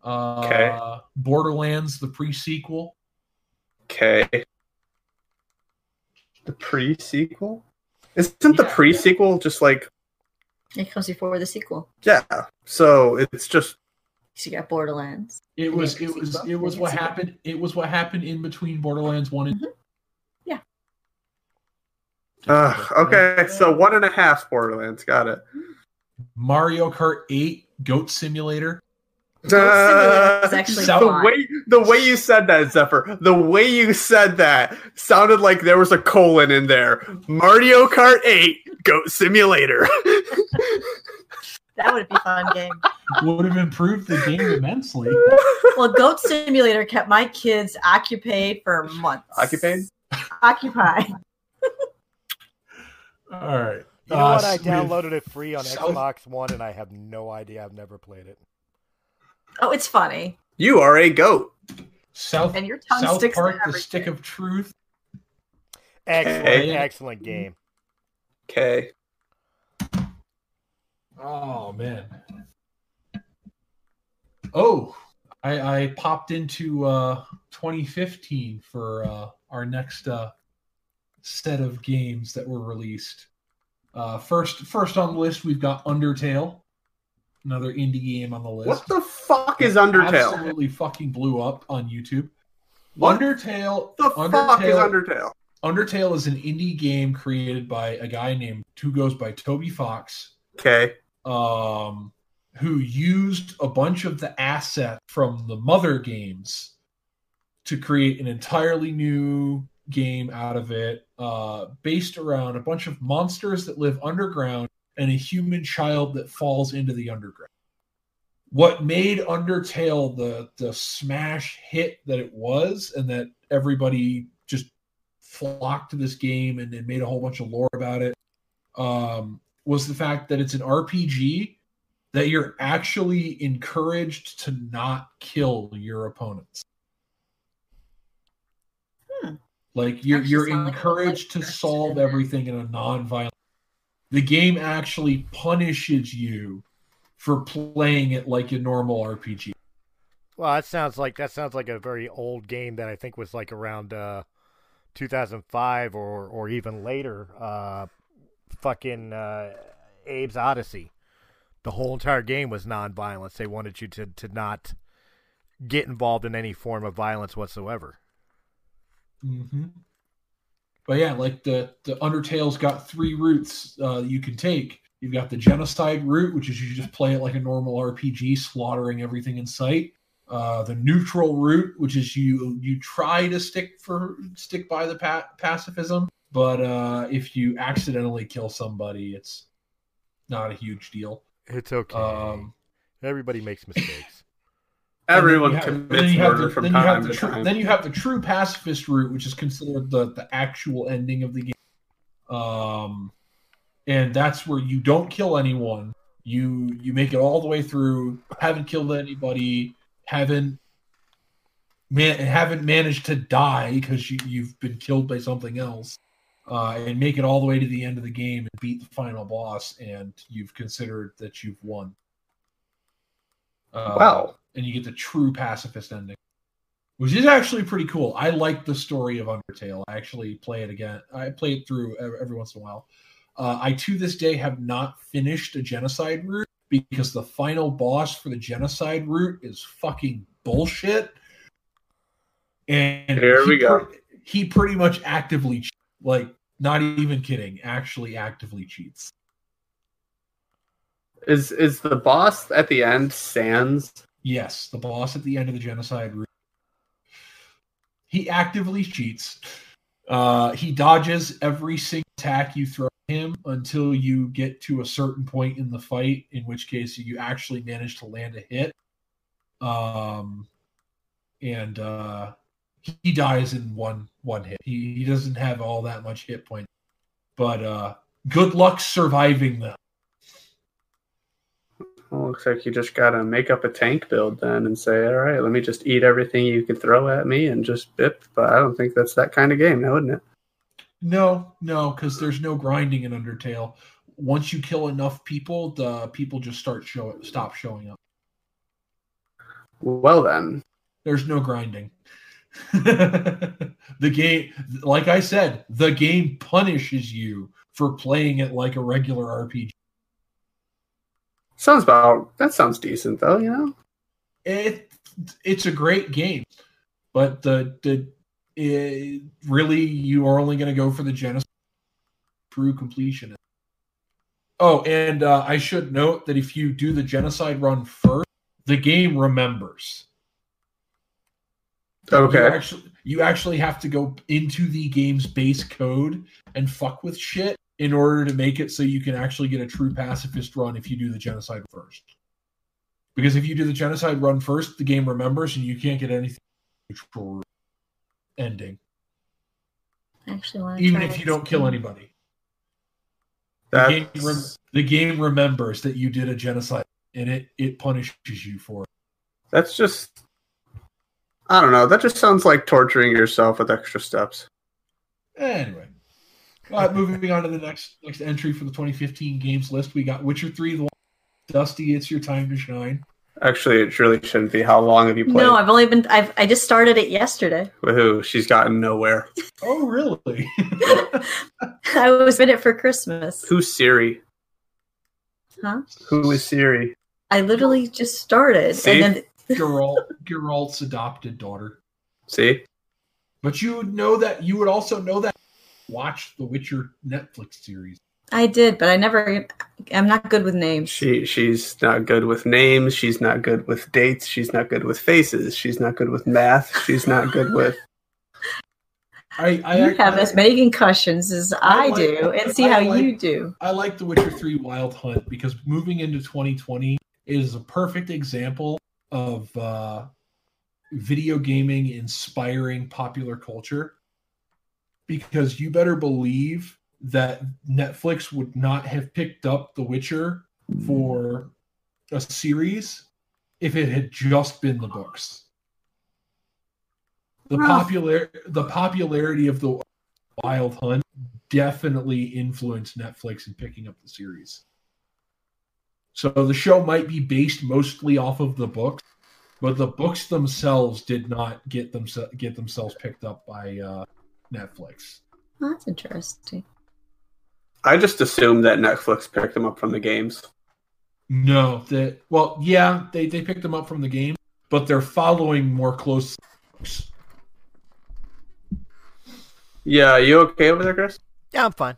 Uh, Okay. Borderlands, the pre-sequel. Okay. The pre sequel? Isn't the Yeah. pre sequel just like, It comes before the sequel. yeah. So it's just, So you got Borderlands. It was it was pre-sequel, it was and what sequel. happened. It was what happened in between Borderlands one and Yeah. uh, okay. So one and a half Borderlands. Got it. Mario Kart 8 Goat Simulator. Goat Simulator is Uh, the way the way you said that, Zephyr, the way you said that sounded like there was a colon in there. Mario Kart 8 Goat Simulator. That would be a fun game. Would have improved the game immensely. Well, Goat Simulator kept my kids occupied for months. Occupied? Occupied. All right. You know Uh, what? I so we have downloaded it free on South- Xbox One, and I have no idea. I've never played it. Oh, it's funny. You are a goat. South And your tongue South sticks to Park: The. Stick of Truth. Excellent, Okay. excellent game. Okay. Oh man. Oh, I, I popped into uh, 2015 for uh, our next uh, set of games that were released. Uh, first, first on the list, we've got Undertale, another indie game on the list. What the fuck is Undertale? Absolutely fucking blew up on YouTube. What Undertale. the fuck is Undertale- Undertale? Undertale is an indie game created by a guy named who goes by Toby Fox, Okay. um, who used a bunch of the assets from the mother games to create an entirely new game out of it, uh, based around a bunch of monsters that live underground and a human child that falls into the underground. What made Undertale the the smash hit that it was, and that everybody just flocked to this game and, and made a whole bunch of lore about it, um, was the fact that it's an RPG that you're actually encouraged to not kill your opponents. Hmm. Like you're you're like encouraged to solve everything in a non-violent. The game actually punishes you for playing it like a normal RPG. Well, that sounds like that sounds like a very old game that I think was like around uh, 2005 or or even later. Uh, fucking uh, Abe's Oddysee. The whole entire game was non-violence. They wanted you to to not get involved in any form of violence whatsoever. Mm-hmm. But yeah, like the the Undertale's got three routes uh, you can take. You've got the genocide route, which is you just play it like a normal RPG, slaughtering everything in sight. Uh, the neutral route, which is you you try to stick for stick by the pa- pacifism, but uh, if you accidentally kill somebody, it's not a huge deal. It's okay. Um, Everybody makes mistakes. Everyone and then commits you have- then you have murder the- from then time to tru- time. Then you have the true pacifist route, which is considered the the actual ending of the game. Um, and that's where you don't kill anyone. You you make it all the way through, haven't killed anybody, haven't man haven't managed to die because you, you've been killed by something else. Uh, and make it all the way to the end of the game and beat the final boss, and you've considered that you've won. Uh, wow. And you get the true pacifist ending, which is actually pretty cool. I like the story of Undertale. I actually play it again. I play it through every, once in a while. Uh, I to this day have not finished a genocide route because the final boss for the genocide route is fucking bullshit. And there we go. pre- he pretty much actively, che- like, not even kidding, actually actively cheats. Is is the boss at the end Sans? Yes, the boss at the end of the genocide. He actively cheats. Uh, he dodges every single attack you throw at him until you get to a certain point in the fight, in which case you actually manage to land a hit. Um, and uh, he dies in one one hit. He he doesn't have all that much hit point. But uh good luck surviving them. Well, looks like you just gotta make up a tank build then and say, all right, let me just eat everything you can throw at me and just bip. But I don't think that's that kind of game now, isn't it? No, no, because there's no grinding in Undertale. Once you kill enough people, the people just start show stop showing up. Well then, There's no grinding. the game, like I said, the game punishes you for playing it like a regular RPG. Sounds about that sounds decent though. You know, It it's a great game, but the the it, really you are only going to go for the genocide through completion. Oh, and uh, I should note that if you do the genocide run first, the game remembers. You okay. actually, you actually have to go into the game's base code and fuck with shit in order to make it so you can actually get a true pacifist run if you do the genocide first. Because if you do the genocide run first, the game remembers and you can't get anything neutral ending, actually even if you don't kill game. anybody. The game, rem- the game remembers that you did a genocide and it, it punishes you for it. that's just. I don't know. That just sounds like torturing yourself with extra steps. Anyway, uh, moving on to the next next entry for the 2015 games list, we got Witcher 3. The Dusty, it's your time to shine. Actually, it really shouldn't be. How long have you played? No, I've only been. I've. I just started it yesterday. With who? She's gotten nowhere. Oh, really? I was in it for Christmas. Who's Ciri? Huh? Who is Ciri? I literally just started, See? and then Geralt, Geralt's adopted daughter. See, But you would know that. You would also know that. Watch the Witcher Netflix series. I did, but I never. I'm not good with names. she she's not good with names. She's not good with dates. She's not good with faces. She's not good with math. She's not good with. I, I you have I, as many concussions as I, I like- do, and see I how like- you do. I like The Witcher 3 Wild Hunt because moving into 2020 is a perfect example of uh, video gaming inspiring popular culture. Because you better believe that Netflix would not have picked up The Witcher for a series if it had just been the books. The popular the popularity of the Wild Hunt definitely influenced Netflix in picking up the series. So the show might be based mostly off of the books, but the books themselves did not get them get themselves picked up by uh, Netflix. Oh, that's interesting. I just assumed that Netflix picked them up from the games. No, that well, yeah, they they picked them up from the game, but they're following more close. Yeah, you okay over there, Chris? Yeah, I'm fine.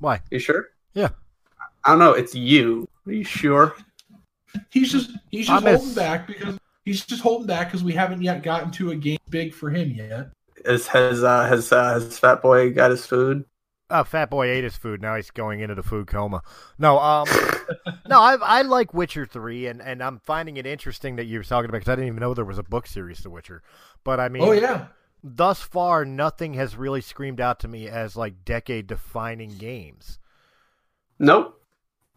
Why? You sure? Yeah. I don't know. It's you. Are you sure? He's just he's I just miss- holding back because he's just holding back because we haven't yet gotten to a game big for him yet. Is has uh, has uh, has Fat Boy got his food? Oh, Fat Boy ate his food. Now he's going into the food coma. No, um, no, I I like Witcher three, and, and I'm finding it interesting that you're talking about because I didn't even know there was a book series to Witcher. But I mean, Oh yeah, thus far, nothing has really screamed out to me as like decade defining games. Nope.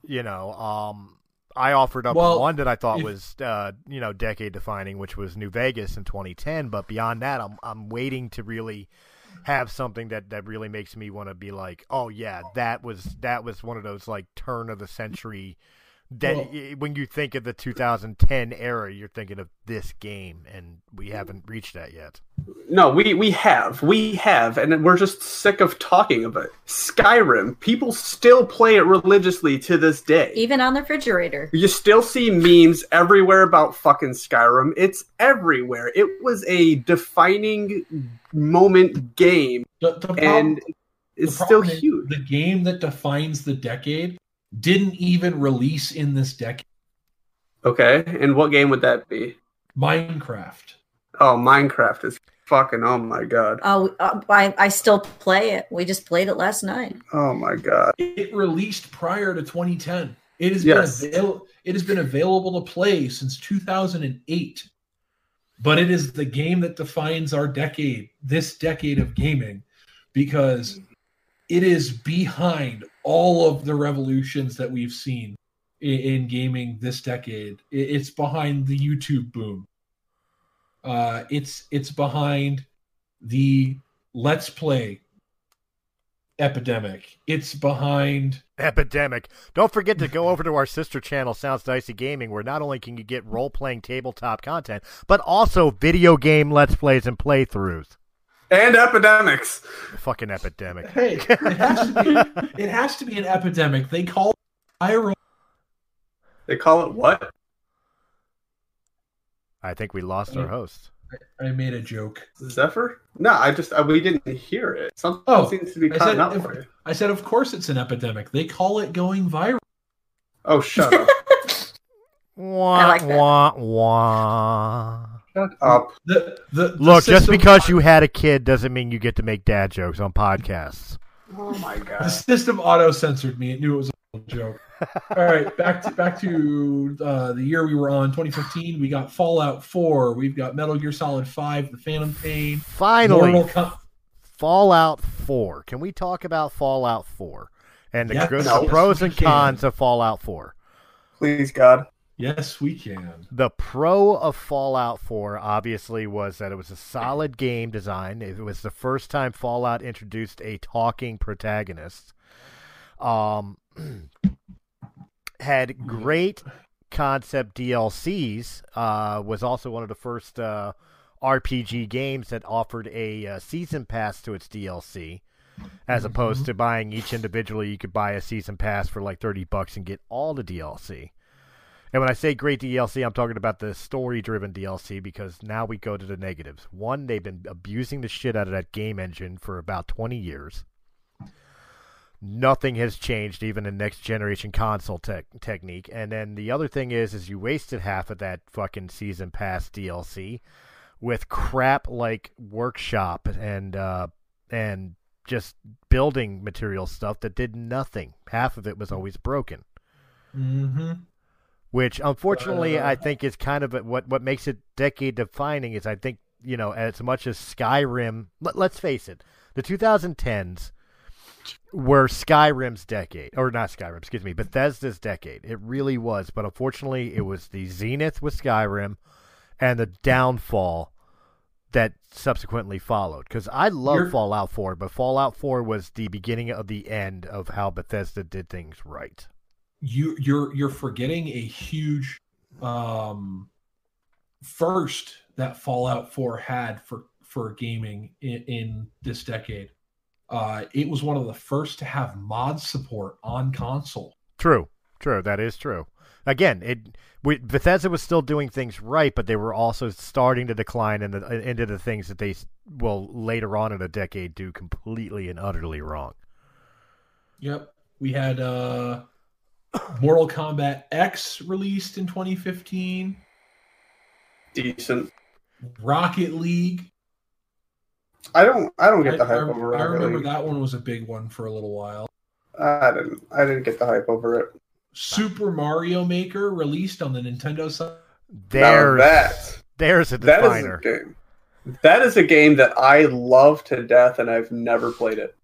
You know, um, I offered up Well, one that I thought if- was uh, you know decade defining, which was New Vegas in 2010. But beyond that, I'm I'm waiting to really have something that that really makes me want to be like, oh yeah, that was that was one of those like turn of the century. That Well- y- when you think of the 2010 era, you're thinking of this game, and we haven't reached that yet. No, we we have we have, and we're just sick of talking about it. Skyrim. People still play it religiously to this day. Even on the refrigerator. You still see memes everywhere about fucking Skyrim. It's everywhere. It was a defining moment game, the, the prob- and it's still huge. The game that defines the decade didn't even release in this decade. Okay, and what game would that be? Minecraft. Oh, Minecraft is fucking. Oh my god. Oh, uh, I I still play it. We just played it last night. Oh my god. It released prior to 2010. It has Yes. been avail- it has been available to play since 2008. but it is the game that defines our decade, this decade of gaming, because it is behind all of the revolutions that we've seen in, in gaming this decade. It, it's behind the YouTube boom. Uh, it's it's behind the Let's Play epidemic. It's behind Epidemic. Don't forget to go over to our sister channel, Sounds Dicey Gaming, where not only can you get role playing tabletop content, but also video game let's plays and playthroughs. And epidemics. Fucking epidemic. Hey, it has to be, it has to be an epidemic. They call it viral. They call it what? I think we lost our host. I made a joke. Zephyr? No, I just uh, we didn't hear it. Something Oh, seems to be I cutting said, out if- for you. I said, of course it's an epidemic. They call it going viral. Oh, shut up! Wah, like that. wah, wah. Shut up! The, the, the Look, just because you had a kid doesn't mean you get to make dad jokes on podcasts. Oh my god. the system auto censored me, it knew it was a joke. All right, back to back to uh, the year we were on, 2015. We got Fallout 4. We've got Metal Gear Solid 5, The Phantom Pain, Finally, Mortal Com- Fallout 4. Can we talk about Fallout 4 and the, Yes, the no. pros and cons of Fallout 4? Please, God. Yes, we can. The pro of Fallout 4 obviously was that it was a solid game design. It was the first time Fallout introduced a talking protagonist. Um, had great concept DLCs. Uh, was also one of the first uh, RPG games that offered a uh, season pass to its DLC. As opposed to buying each individually, you could buy a season pass for like thirty bucks and get all the DLC. And when I say great DLC, I'm talking about the story driven DLC because now we go to the negatives. One, they've been abusing the shit out of that game engine for about 20 years. Nothing has changed, even in next generation console tech technique. And then the other thing is, is you wasted half of that fucking season pass DLC with crap like workshop and uh, and just building material stuff that did nothing. Half of it was always broken Mm-hmm. Which unfortunately Uh, I think is kind of a, what what makes it decade defining is I think you know as much as Skyrim let, let's face it the 2010s were Skyrim's decade or not Skyrim excuse me Bethesda's decade. It really was but unfortunately it was the zenith with Skyrim and the downfall that subsequently followed. Because I love You're- Fallout 4 but Fallout 4 was the beginning of the end of how Bethesda did things right you you're you're forgetting a huge um first that Fallout 4 had for for gaming in, in this decade. Uh it was one of the first to have mod support on console. True, true. That is true. Again, it we, Bethesda was still doing things right, but they were also starting to decline in into, into the things that they will later on in a decade do completely and utterly wrong. Yep. We had uh Mortal Kombat X released in 2015, Decent. Rocket League. I don't. I don't get I, the hype I- over I Rocket remember League. that one was a big one for a little while. I didn't. I didn't get the hype over it. Super Mario Maker released on the Nintendo side. There's now that there's a that is a game. That is a game that I love to death, and I've never played it.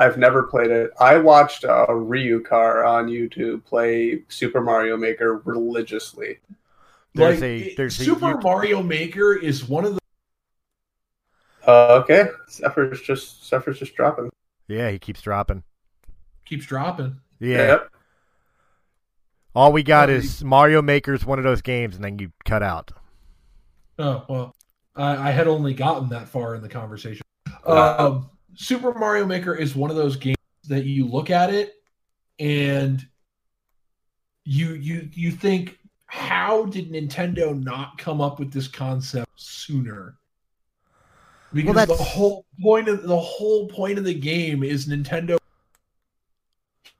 I've never played it. I watched uh, Ryukahr on YouTube play Super Mario Maker religiously. There's Like, a it- there's a Super you- Mario Maker is one of the Uh, okay, Zephyr's just Zephyr's just dropping. yeah, he keeps dropping. keeps dropping. Yeah. Yep. All we got is Mario Maker's one of those games, and then you cut out. Oh well, I, I had only gotten that far in the conversation. Wow. Um, Super Mario Maker is one of those games that you look at it and you you you think, how did Nintendo not come up with this concept sooner? Because the whole point of the whole point of the game is Nintendo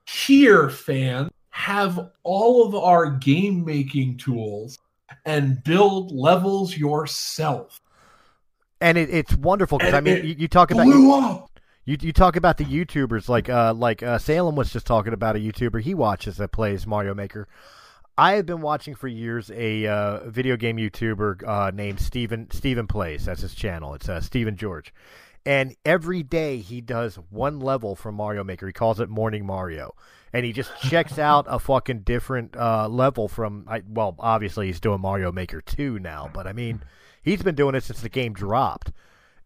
here, fan, have all of our game making tools and build levels yourself. And it, it's wonderful because I mean, you, you talk about Blew up. You you talk about the YouTubers like uh like uh, Salem was just talking about a YouTuber he watches that plays Mario Maker. I have been watching for years a uh, video game YouTuber uh, named Steven Steven Plays. That's his channel. It's uh, Steven George, and every day he does one level from Mario Maker. He calls it Morning Mario, and he just checks out a fucking different uh, level from. I, well, obviously he's doing Mario Maker two now, but I mean, he's been doing it since the game dropped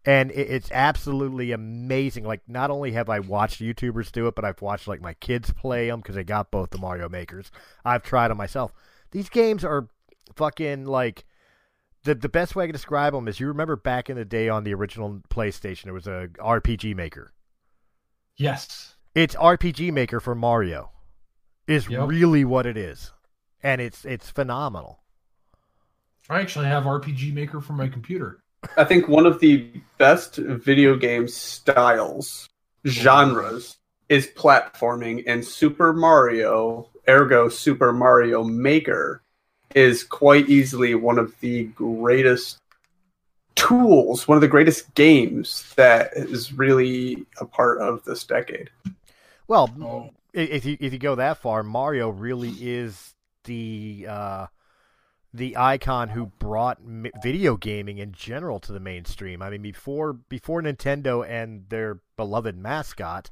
and it, it's absolutely amazing. Like, not only have I watched YouTubers do it, but I've watched like my kids play them because they got both the Mario Makers. I've tried them myself. These games are fucking like the the best way I can describe them is you remember back in the day on the original PlayStation, it was a RPG Maker. Yes, it's RPG Maker for Mario. Is yep. really what it is, and it's it's phenomenal. I actually have RPG Maker for my computer. I think one of the best video game styles, genres, is platforming, and Super Mario, ergo Super Mario Maker, is quite easily one of the greatest tools, one of the greatest games that is really a part of this decade. Well, oh. if you if you go that far, Mario really is the uh, the icon who brought video gaming in general to the mainstream. I mean, before before Nintendo and their beloved mascot,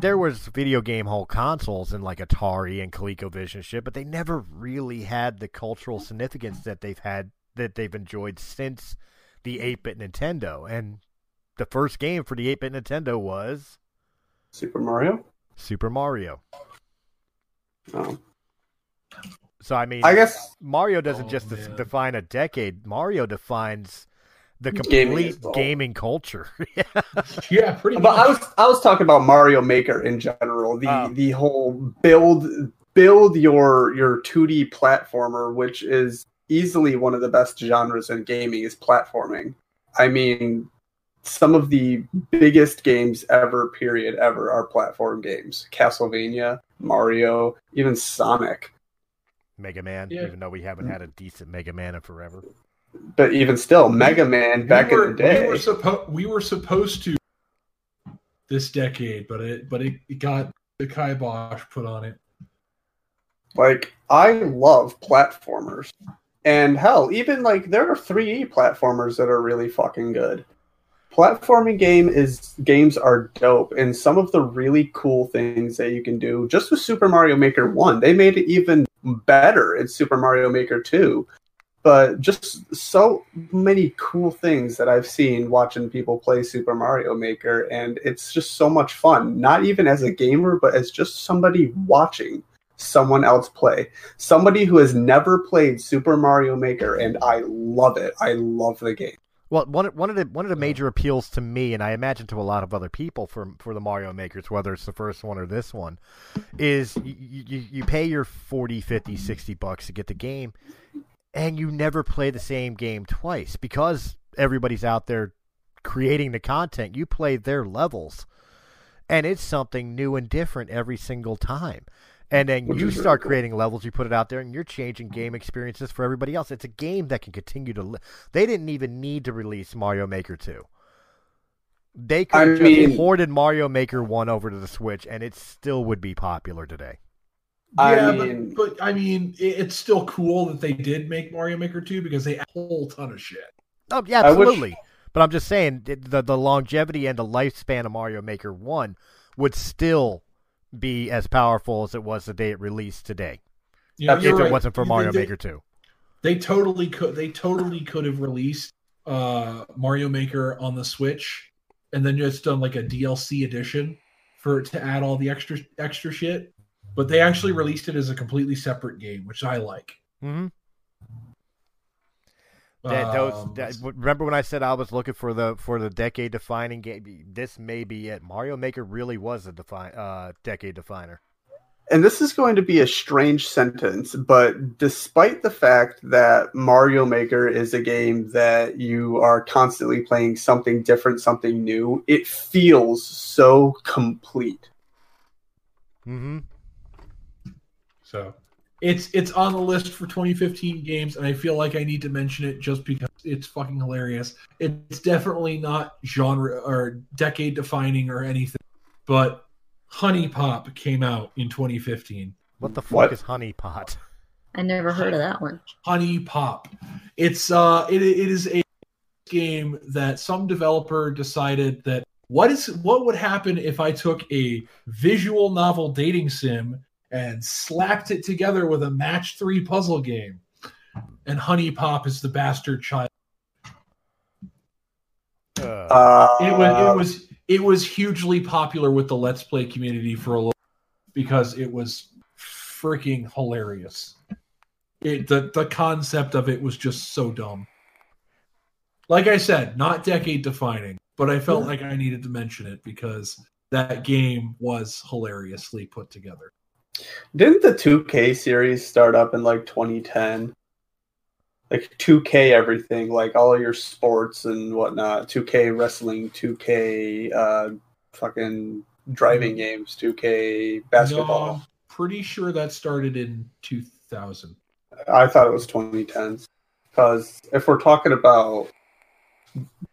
there was video game whole consoles and like Atari and ColecoVision shit, but they never really had the cultural significance that they've had that they've enjoyed since the 8-bit Nintendo. And the first game for the 8-bit Nintendo was Super Mario. Super Mario. Oh. So I mean, I guess Mario doesn't oh, just man. define a decade. Mario defines the complete gaming, gaming culture. yeah. yeah, pretty. But much. I was I was talking about Mario Maker in general. The oh. the whole build build your your 2D platformer, which is easily one of the best genres in gaming, is platforming. I mean, some of the biggest games ever, period, ever, are platform games. Castlevania, Mario, even Sonic. Mega Man, yeah. even though we haven't had a decent Mega Man in forever. But even still, Mega Man back we were, in the day. We were, suppo- we were supposed to this decade, but it but it, it got the kibosh put on it. Like I love platformers. And hell, even like there are 3D platformers that are really fucking good platforming game is games are dope and some of the really cool things that you can do just with super mario maker 1 they made it even better. In super mario maker 2 but just so many cool things that i've seen watching people play super mario maker and it's just so much fun. Not even as a gamer but as just somebody watching someone else play. Somebody who has never played super mario maker and i love it. I love the game well, one one of the one of the major appeals to me, and I imagine to a lot of other people for for the Mario makers, whether it's the first one or this one, is you, you, you pay your 40, 50, 60 bucks to get the game, and you never play the same game twice because everybody's out there creating the content. You play their levels, and it's something new and different every single time. And then Which you start cool. creating levels, you put it out there, and you're changing game experiences for everybody else. It's a game that can continue to. Li- they didn't even need to release Mario Maker 2. They could have mean, just ported Mario Maker 1 over to the Switch, and it still would be popular today. Yeah, I mean, but, but I mean, it's still cool that they did make Mario Maker 2 because they a whole ton of shit. Oh, yeah, absolutely. Wish... But I'm just saying the the longevity and the lifespan of Mario Maker 1 would still be as powerful as it was the day it released today. Yeah, if right. it wasn't for Mario they, Maker 2. They totally could they totally could have released uh, Mario Maker on the Switch and then just done like a DLC edition for to add all the extra extra shit. But they actually released it as a completely separate game, which I like. Mm-hmm. That, those, um, that, remember when I said I was looking for the for the decade defining game? This may be it. Mario Maker really was a define uh, decade definer. And this is going to be a strange sentence, but despite the fact that Mario Maker is a game that you are constantly playing something different, something new, it feels so complete. Mm-hmm. So it's it's on the list for 2015 games, and I feel like I need to mention it just because it's fucking hilarious. It's definitely not genre or decade defining or anything, but HuniePop came out in 2015. What the fuck what? is HuniePop? I never heard of that one. HuniePop. It's uh, it, it is a game that some developer decided that what is what would happen if I took a visual novel dating sim and slapped it together with a match three puzzle game, and HuniePop is the bastard child. Uh, It was it was it was hugely popular with the Let's Play community for a little because it was freaking hilarious. It the the concept of it was just so dumb. Like I said, not decade defining, but I felt like I needed to mention it because that game was hilariously put together. Didn't the 2K series start up in like 2010? Like 2K everything, like all your sports and whatnot. 2K wrestling, 2K uh, fucking driving games, 2K basketball. No, pretty sure that started in 2000. I thought it was 2010. Because if we're talking about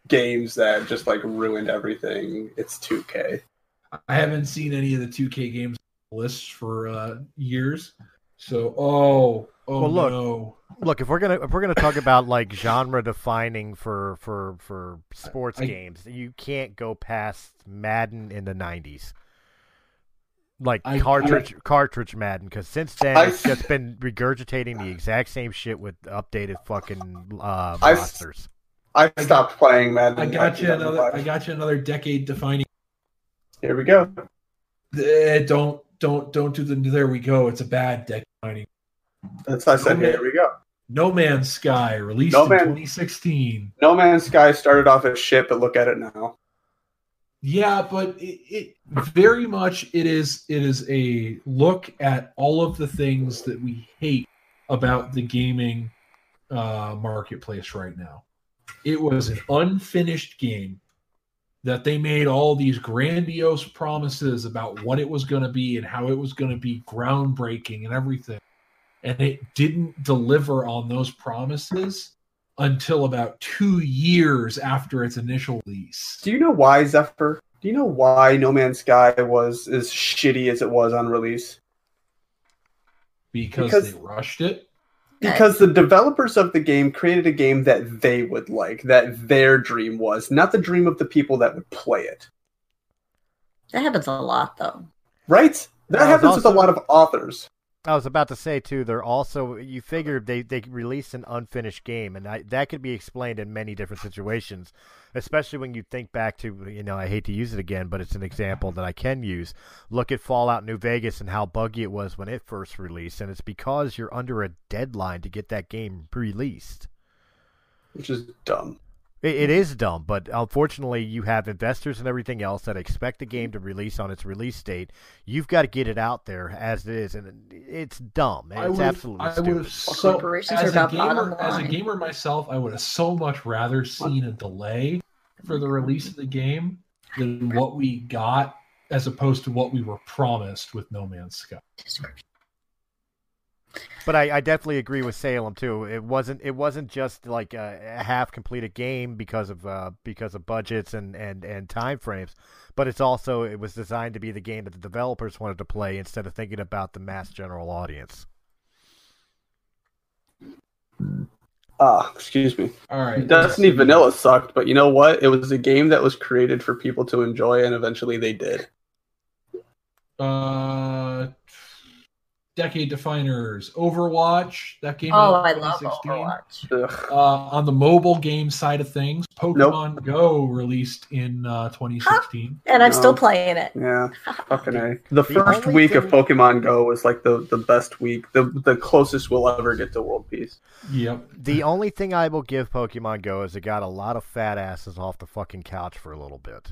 games that just like ruined everything, it's 2K. I haven't seen any of the 2K games lists for uh, years. So, oh, oh Well, look. no. look, if we're gonna if we're gonna talk about like genre defining for for for sports I- games, you can't go past Madden in the '90s. Like I- cartridge cartridge Madden, because since then I- it's just been regurgitating the exact same shit with updated fucking uh, I- rosters. I stopped playing Madden. I got you another. I got you another decade defining. Here we go. Eh, don't don't don't do the. There we go. It's a bad deck defining. That's I said. Okay. Here we go. No Man's Sky released No in Man- 2016. No Man's Sky started off as shit, but look at it now. Yeah, but it, it very much it is it is a look at all of the things that we hate about the gaming uh, marketplace right now. It was an unfinished game that they made all these grandiose promises about what it was going to be and how it was going to be groundbreaking and everything. And it didn't deliver on those promises until about two years after its initial release. Do you know why Zephyr? Do you know why No Man's Sky was as shitty as it was on release? because, Because- they rushed it. Because the developers of the game created a game that they would like, that their dream was, not the dream of the people that would play it. That happens a lot, though. Right? That Well, it's happens with a lot of authors. I was about to say too. They're also you figure they they released an unfinished game, and I, that could be explained in many different situations. Especially when you think back to you know I hate to use it again, but it's an example that I can use. Look at Fallout New Vegas and how buggy it was when it first released, and it's because you're under a deadline to get that game released. Which is dumb. It, it is dumb, but unfortunately, you have investors and everything else that expect the game to release on its release date. You've got to get it out there as it is, and it's dumb. And I it's absolutely I stupid. so Corporations as are a about gamer as a gamer myself, I would have so much rather seen a delay for the release of the game than what we got as opposed to what we were promised with No Man's Sky. But I, I definitely agree with Salem too. It wasn't it wasn't just like a, a half completed game because of uh, because of budgets and, and, and time frames, but it's also it was designed to be the game that the developers wanted to play instead of thinking about the mass general audience. Ah, excuse me. All right. Destiny Vanilla sucked, but you know what? It was a game that was created for people to enjoy, and eventually they did. Uh decade definers. Overwatch, that game Oh, I love Overwatch. Uh, on the mobile game side of things, Pokemon Go released in uh, 2016. And I'm No. still playing it. Yeah, fucking a. The The first only week of Pokemon Go was like the, the best week, the the closest we'll ever get to world peace. Yep. The only thing I will give Pokemon Go is it got a lot of fat asses off the fucking couch for a little bit.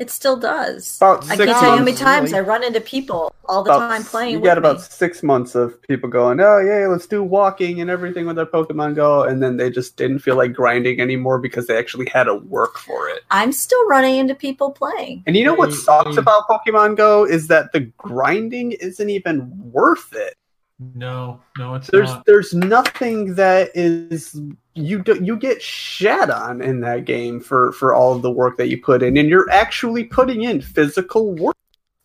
It still does. About I can't tell you how many times really. I run into people all the About- time playing. You with got about me. six months of people going, oh yeah, let's do walking and everything with their Pokemon Go, and then they just didn't feel like grinding anymore because they actually had to work for it. I'm still running into people playing. And you know what sucks about Pokemon Go is that the grinding isn't even worth it. No, no, it's There's not. there's nothing that is you do, you get shat on in that game for for all of the work that you put in, and you're actually putting in physical work.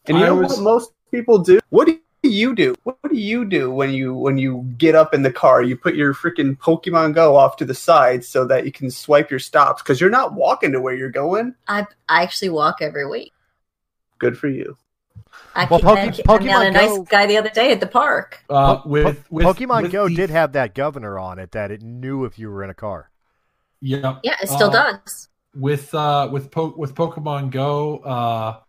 And you I know was- what most people do? What do you do? What do do you do when you when you get up in the car? You put your freaking Pokemon Go off to the side so that you can swipe your stops because you're not walking to where you're going. I I actually walk every week. Good for you. I, Well, came- Poke- I, came- I Pokemon met a nice Go- guy the other day at the park. Uh, Po- with, with Pokemon with Go the- did have that governor on it that it knew if you were in a car. Yeah, Yeah, it still Uh, does. with uh with po- with Pokemon Go, uh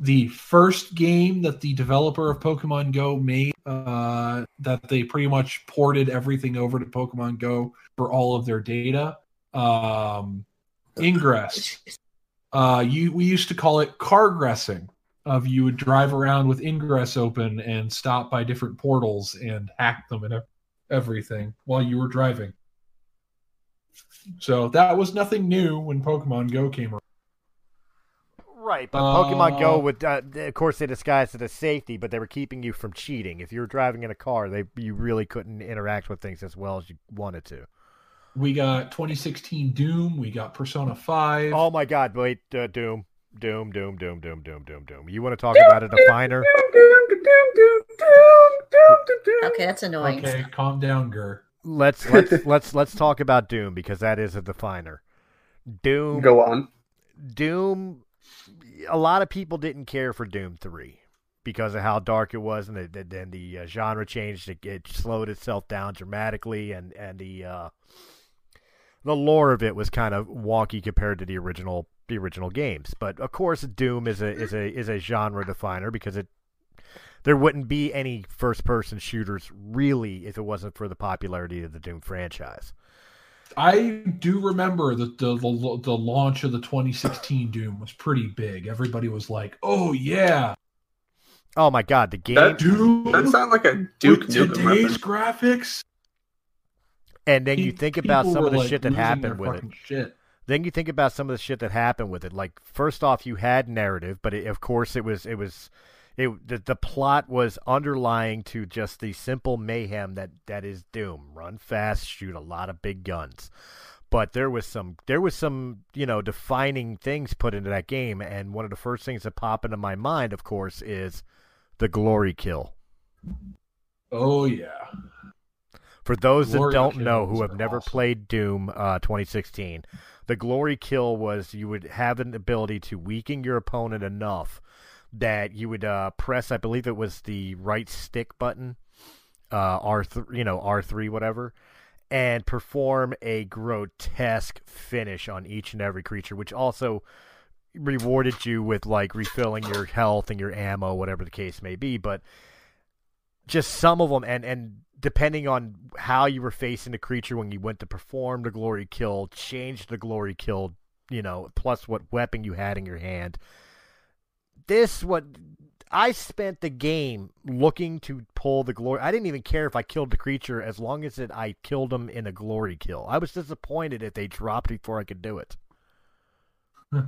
the first game that the developer of Pokemon Go made, uh that they pretty much ported everything over to Pokemon Go for all of their data. Um Ingress. Uh you we used to call it cargressing. Of you would drive around with Ingress open and stop by different portals and hack them and everything while you were driving. So that was nothing new when Pokemon Go came around. Right, but Pokemon Go Uh, would, uh, of course, they disguised it as safety, but they were keeping you from cheating. If you were driving in a car, they you really couldn't interact with things as well as you wanted to. We got 2016 Doom. We got Persona 5. Oh my God! Wait, uh, Doom, Doom, Doom, Doom, Doom, Doom, Doom, Doom. You want to talk about a definer? Okay, that's annoying. okay, calm down, Gur. Let's let's let's let's talk about Doom because that is a definer. Doom, Go on. Doom. A lot of people didn't care for Doom Three because of how dark it was, and the, the, the uh, genre changed. It, it slowed itself down dramatically, and and the uh, the lore of it was kind of wonky compared to the original the original games. But of course, Doom is a is a is a genre definer because it there wouldn't be any first person shooters really if it wasn't for the popularity of the Doom franchise. I do remember that the, the the launch of the 2016 Doom was pretty big. Everybody was like, "Oh yeah, Oh my god, the game That- Doom That sounds like a Duke with Nukem today's reference. graphics." and then you think about some of the like, shit that happened with it. Shit. Then you think about some of the shit that happened with it. Like first off, you had narrative, but it, of course it was it was it the, the plot was underlying to just the simple mayhem that that is Doom. Run fast, shoot a lot of big guns. But there was some there was some, you know, defining things put into that game and one of the first things that pop into my mind, of course, is the glory kill. Oh yeah. For those Glory that don't know who have never awesome. played Doom uh, 2016, the glory kill was you would have an ability to weaken your opponent enough that you would uh, press, I believe it was the right stick button, uh, R th- you know R three whatever, and perform a grotesque finish on each and every creature, which also rewarded you with like refilling your health and your ammo, whatever the case may be. But just some of them, and and depending on how you were facing the creature when you went to perform the glory kill, changed the glory kill, you know, plus what weapon you had in your hand. This what I spent the game looking to pull the glory. I didn't even care if I killed the creature as long as it I killed him in a glory kill. I was disappointed if they dropped before I could do it.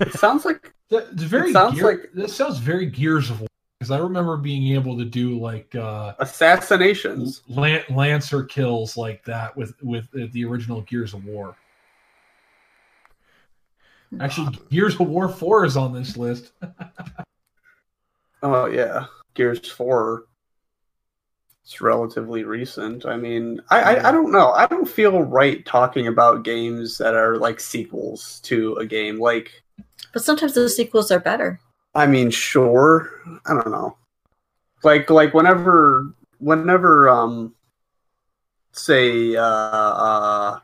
It sounds like That, it's very It sounds gear, like- this sounds very Gears of War because I remember being able to do like uh, assassinations. Lan- Lancer kills like that with with uh, the original Gears of War. Actually, Gears of War Four is on this list. Oh yeah, Gears Four. It's relatively recent. I mean, I, I I don't know. I don't feel right talking about games that are like sequels to a game. Like, But sometimes those sequels are better. I mean, sure. I don't know. Like like whenever whenever um say uh uh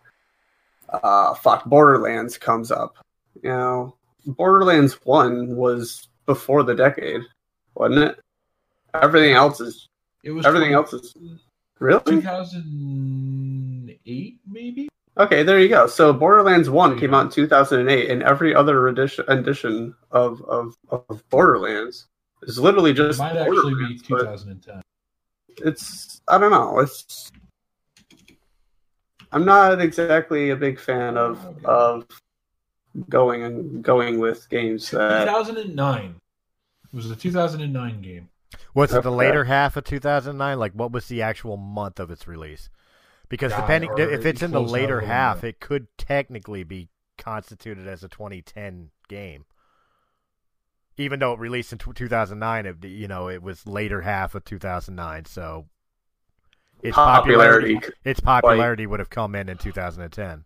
uh fuck Borderlands comes up, you know, Borderlands 1 was before the decade, wasn't it? Everything else is It was everything else is really 2008, maybe. Okay. There you go. So Borderlands One came out in two thousand and eight, and every other edition edition of of, of Borderlands is literally It just might actually be 2010. It's I don't know. It's I'm not exactly a big fan of Okay. of going and going with games that 2009. It was a 2009 game. Was it the Okay. later half of 2009? Like, what was the actual month of its release? Because God, depending, if it's in the later half, it could technically be constituted as a 2010 game. Even though it released in 2009, it, you know, it was later half of 2009, so its popularity, Popularity. its popularity would have come in in 2010.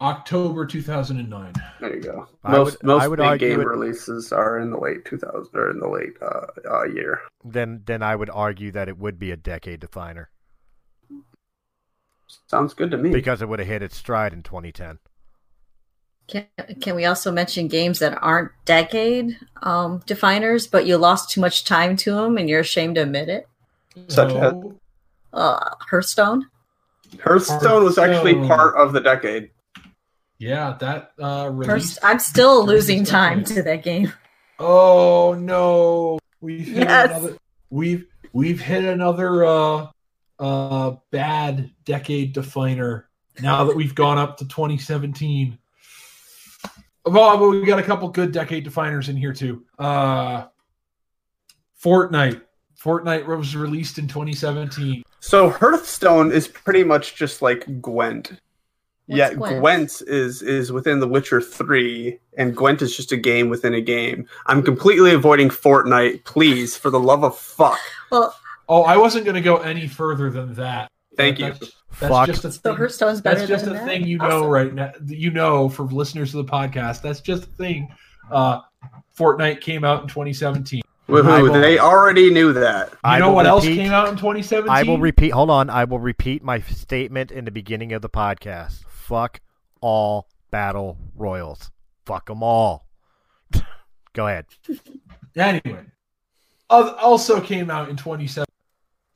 October 2009. There you go. I Most would- most I would big argue game it- releases are in the late 2000 or in the late uh, uh, year. Then, then I would argue that it would be a decade definer Sounds good to me. because it would have hit its stride in 2010. Can, can we also mention games that aren't decade um, definers, but you lost too much time to them and you're ashamed to admit it? Such as- Uh, Hearthstone. Hearthstone was actually part of the decade. Yeah, that uh, Hearth- released. I'm still losing time to that game. Oh no, we've hit Yes. another. We've we've hit another uh, uh, bad decade definer. Now that we've gone up to 2017. Well, but we got a couple good decade definers in here too. Uh, Fortnite. Fortnite was released in 2017. So Hearthstone is pretty much just like Gwent. What's yeah, Gwent? Gwent is is within The Witcher 3 and Gwent is just a game within a game. I'm completely avoiding Fortnite. Please, for the love of fuck. Well, Oh, I wasn't going to go any further than that. Thank you. That's, that's Fuck. just a so thing. Hearthstone's better That's just than a that? thing you know Awesome. right now. You know for listeners of the podcast. That's just a thing. Uh, Fortnite came out in 2017. You I Woohoo, will- they already knew that. I know will what else came out in 2017? I will repeat. Hold on. I will repeat my statement in the beginning of the podcast. Fuck all battle royals. Fuck them all. Go ahead. Anyway, al- also came out in 2017.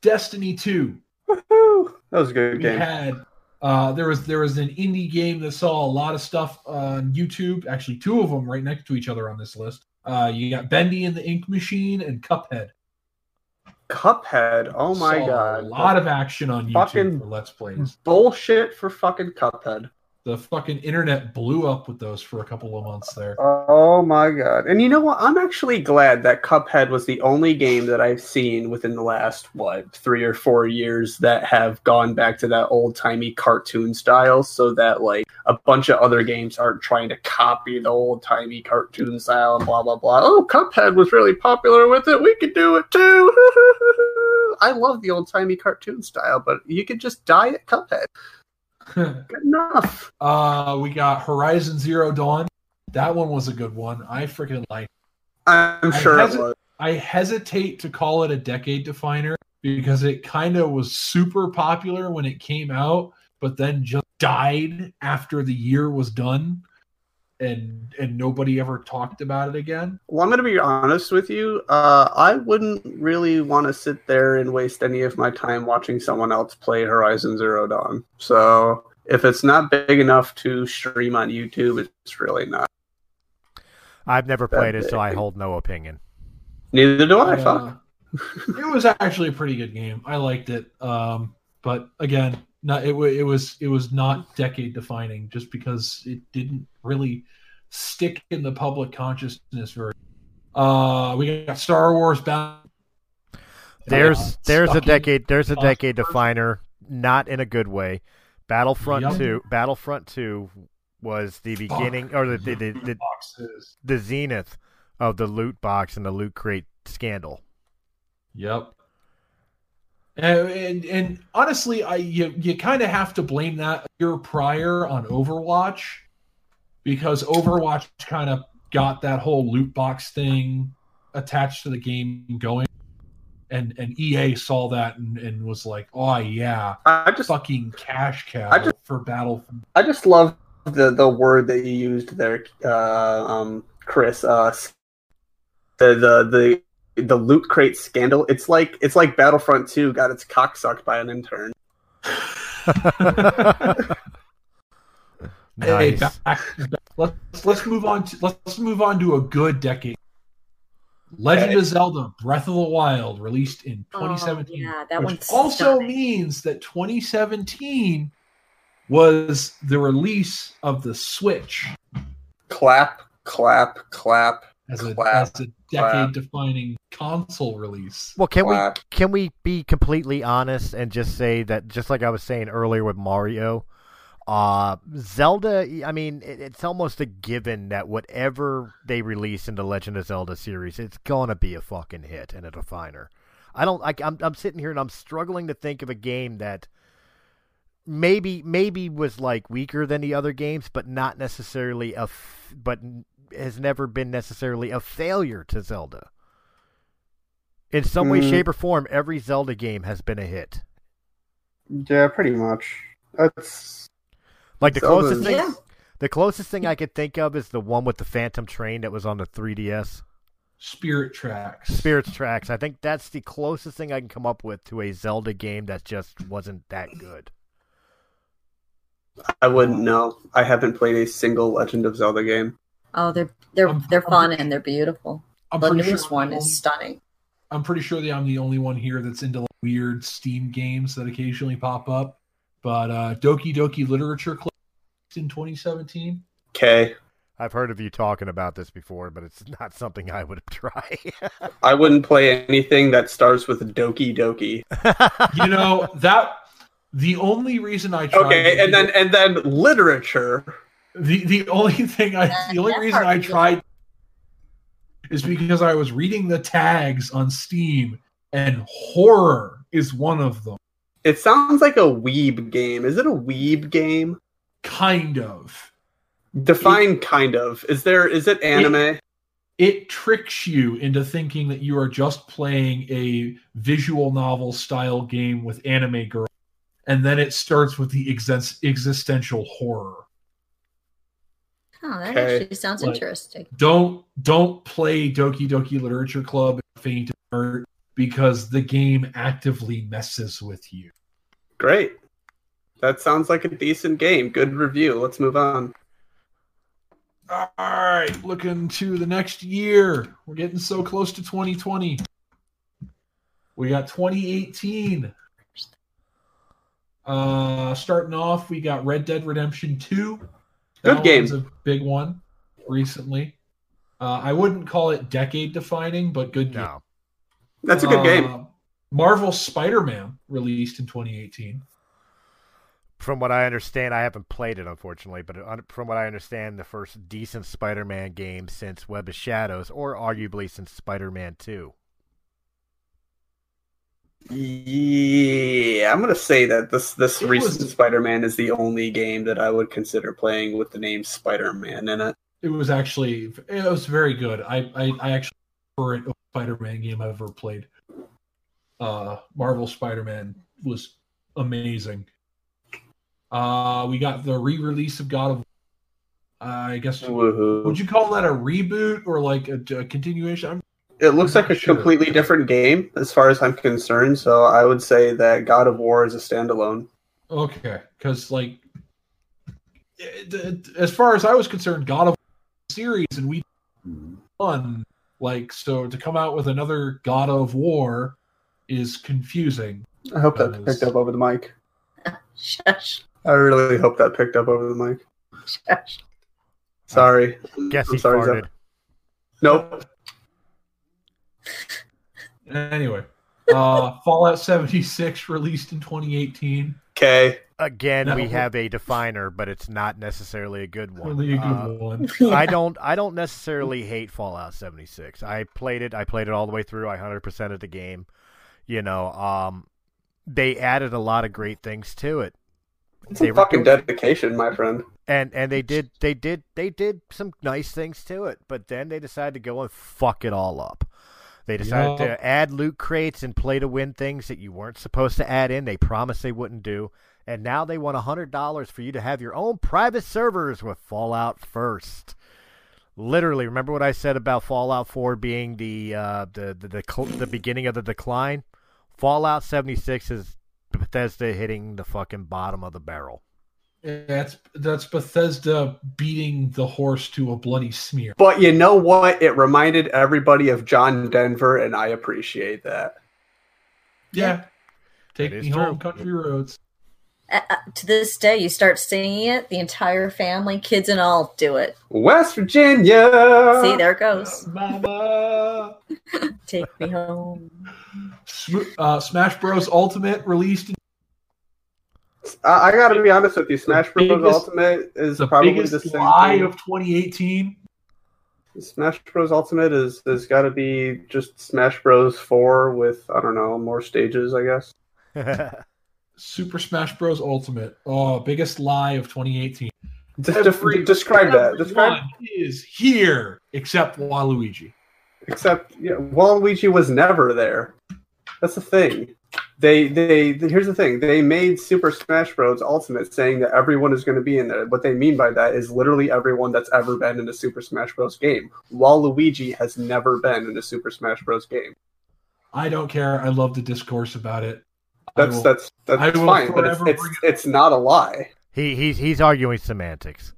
Destiny 2. Woohoo. That was a good We game. had uh, there was there was an indie game that saw a lot of stuff on YouTube. Actually, two of them right next to each other on this list. Uh, you got Bendy and the Ink Machine and Cuphead. Cuphead. Oh my Saw god. A lot of action on YouTube Fucking- for Let's Plays. bullshit for fucking Cuphead. The fucking internet blew up with those for a couple of months there. Oh my god. And you know what? I'm actually glad that Cuphead was the only game that I've seen within the last, what, three or four years that have gone back to that old timey cartoon style so that, like, a bunch of other games aren't trying to copy the old timey cartoon style and blah, blah, blah. Oh, Cuphead was really popular with it. We could do it too. I love the old timey cartoon style, but you could just die at Cuphead. Good enough. uh, we got Horizon Zero Dawn. That one was a good one. I freaking like. I'm I sure it hesi- was. I hesitate to call it a decade definer because it kind of was super popular when it came out, but then just died after the year was done, and and nobody ever talked about it again. Well, I'm going to be honest with you. Uh, I wouldn't really want to sit there and waste any of my time watching someone else play Horizon Zero Dawn. So if it's not big enough to stream on YouTube, it's really not. I've never played it, so I hold no opinion. Neither do I. Uh, Fuck. it was actually a pretty good game. I liked it. Um, but again, not it, it was it was not decade defining just because it didn't really stick in the public consciousness very. Uh, we got Star Wars Battle. There's Uh, there's a decade there's a uh, decade definer, not in a good way. Battlefront Yup. two Battlefront two was the beginning or the the, the, the boxes. the zenith of the loot box and the loot crate scandal. Yep. And, and and honestly, I you you kind of have to blame that year prior on Overwatch because Overwatch kind of got that whole loot box thing attached to the game going, and and EA saw that and, and was like, oh yeah, I just fucking cash cow I just- for Battle. I just love the the word that you used there, uh, um, Chris. Uh, the the the the loot crate scandal. It's like it's like Battlefront Two got its cock sucked by an intern. Hey, nice. back, back- let's let's move on to let's move on to a good decade. Legend Okay. of Zelda: Breath of the Wild, released in Oh, 2017. yeah, that which one's also stunning. means that 2017 was the release of the Switch Clap, clap, clap, as a Clap, as a decade-defining console release. Well, can clap. we can we be completely honest and just say that just like I was saying earlier with Mario, Uh, Zelda, I mean, it, it's almost a given that whatever they release in the Legend of Zelda series, it's gonna be a fucking hit and a definer. I don't. I, I'm I'm sitting here and I'm struggling to think of a game that maybe maybe was like weaker than the other games, but not necessarily a, f- but has never been necessarily a failure to Zelda. In some way, Mm. shape, or form, every Zelda game has been a hit. Yeah, pretty much. That's Like the Zelda's- closest thing, Yeah. the closest thing I could think of is the one with the Phantom Train that was on the 3DS. Spirit Tracks. Spirits Tracks. I think that's the closest thing I can come up with to a Zelda game that just wasn't that good. I wouldn't know. I haven't played a single Legend of Zelda game. Oh, they're they're I'm- they're I'm fun pretty- and they're beautiful. I'm The newest sure one I'm is stunning. I'm pretty sure that I'm the only one here that's into like, weird Steam games that occasionally pop up. But uh, Doki Doki Literature Club in 2017. Okay. I've heard of you talking about this before, but it's not something I would try. I wouldn't play anything that starts with Doki Doki. You know that the only reason I tried Okay, and then and then literature. The the only thing I the only reason I tried is because I was reading the tags on Steam and horror is one of them. It sounds like a weeb game. Is it a weeb game? Kind of. Define kind of. Is there is it anime? It tricks you into thinking that you are just playing a visual novel style game with anime girl. And then it starts with the exist- existential horror. Oh, that Okay. actually sounds Like- interesting. Don't don't play Doki Doki Literature Club Faint of Heart because the game actively messes with you. Great. That sounds like a decent game. Good review. Let's move on. All right, looking to the next year. We're getting so close to 2020. We got 2018. Uh, starting off, we got Red Dead Redemption 2. Good That game. was a big one recently. Uh, I wouldn't call it decade defining, but good game. no. That's a good game. Uh, Marvel Spider-Man released in 2018. From what I understand, I haven't played it unfortunately, but from what I understand, the first decent Spider-Man game since Web of Shadows, or arguably since Spider-Man Two. Yeah, I'm gonna say that this this It recent was- Spider-Man is the only game that I would consider playing with the name Spider-Man in it. It was actually it was very good. I I, I actually prefer it Spider-Man game I've ever played. Uh, Marvel Spider-Man was amazing. Uh, we got the re-release of God of. I guess Woohoo! would you call that a reboot or like a, a continuation? I'm, It looks like a sure. completely different game as far as I'm concerned. So I would say that God of War is a standalone. okay, because like eh, it- it- as far as I was concerned, God of War series and we won like so to come out with another God of War is confusing. I hope that That is- picked up over the mic. Shush, I really hope that picked up over the mic. shush. Sorry. Guess I'm he sorry, farted. Zep. Nope. Anyway, uh, Fallout 76 released in 2018. Okay. Again, No. we have a definer, but it's not necessarily a good one. Only a good Uh, one. I don't I don't necessarily hate Fallout 76. I played it. I played it all the way through. I 100% of the game. You know, um they added a lot of great things to it. It's They a fucking doing- dedication, my friend. And and they did they did they did some nice things to it, but then they decided to go and fuck it all up. They decided Yup. to add loot crates and play to win things that you weren't supposed to add in. They promised they wouldn't do. And now they want $100 for you to have your own private servers with Fallout First. Literally, remember what I said about Fallout 4 being the uh, the the the, cl- the beginning of the decline? Fallout 76 is Bethesda hitting the fucking bottom of the barrel. That's that's Bethesda beating the horse to a bloody smear. But you know what? It reminded everybody of John Denver, and I appreciate that. Yeah, take That is me true. home, country roads. Uh, uh, to this day, you start singing it, the entire family, kids and all, do it. West Virginia. See, there it goes. Mama. Take me home. Uh, Smash Bros. Ultimate released. In- I, I got to be honest with you. Smash Bros. biggest- Ultimate is The probably biggest the same. lie thing. of 2018. Smash Bros. Ultimate is has got to be just Smash Bros. Four with I don't know more stages. I guess. Super Smash Bros. Ultimate. Oh, biggest lie of 2018. Just def- describe that. Describe. Is here except Waluigi. Except yeah, Waluigi was never there. That's the thing. They they here's the thing. They made Super Smash Bros. Ultimate saying that everyone is going to be in there. What they mean by that is literally everyone that's ever been in a Super Smash Bros. game. Waluigi has never been in a Super Smash Bros. game. I don't care. I love the discourse about it. That's will- that's that's fine, but it's it's, bring it's not a lie. he he's he's arguing semantics.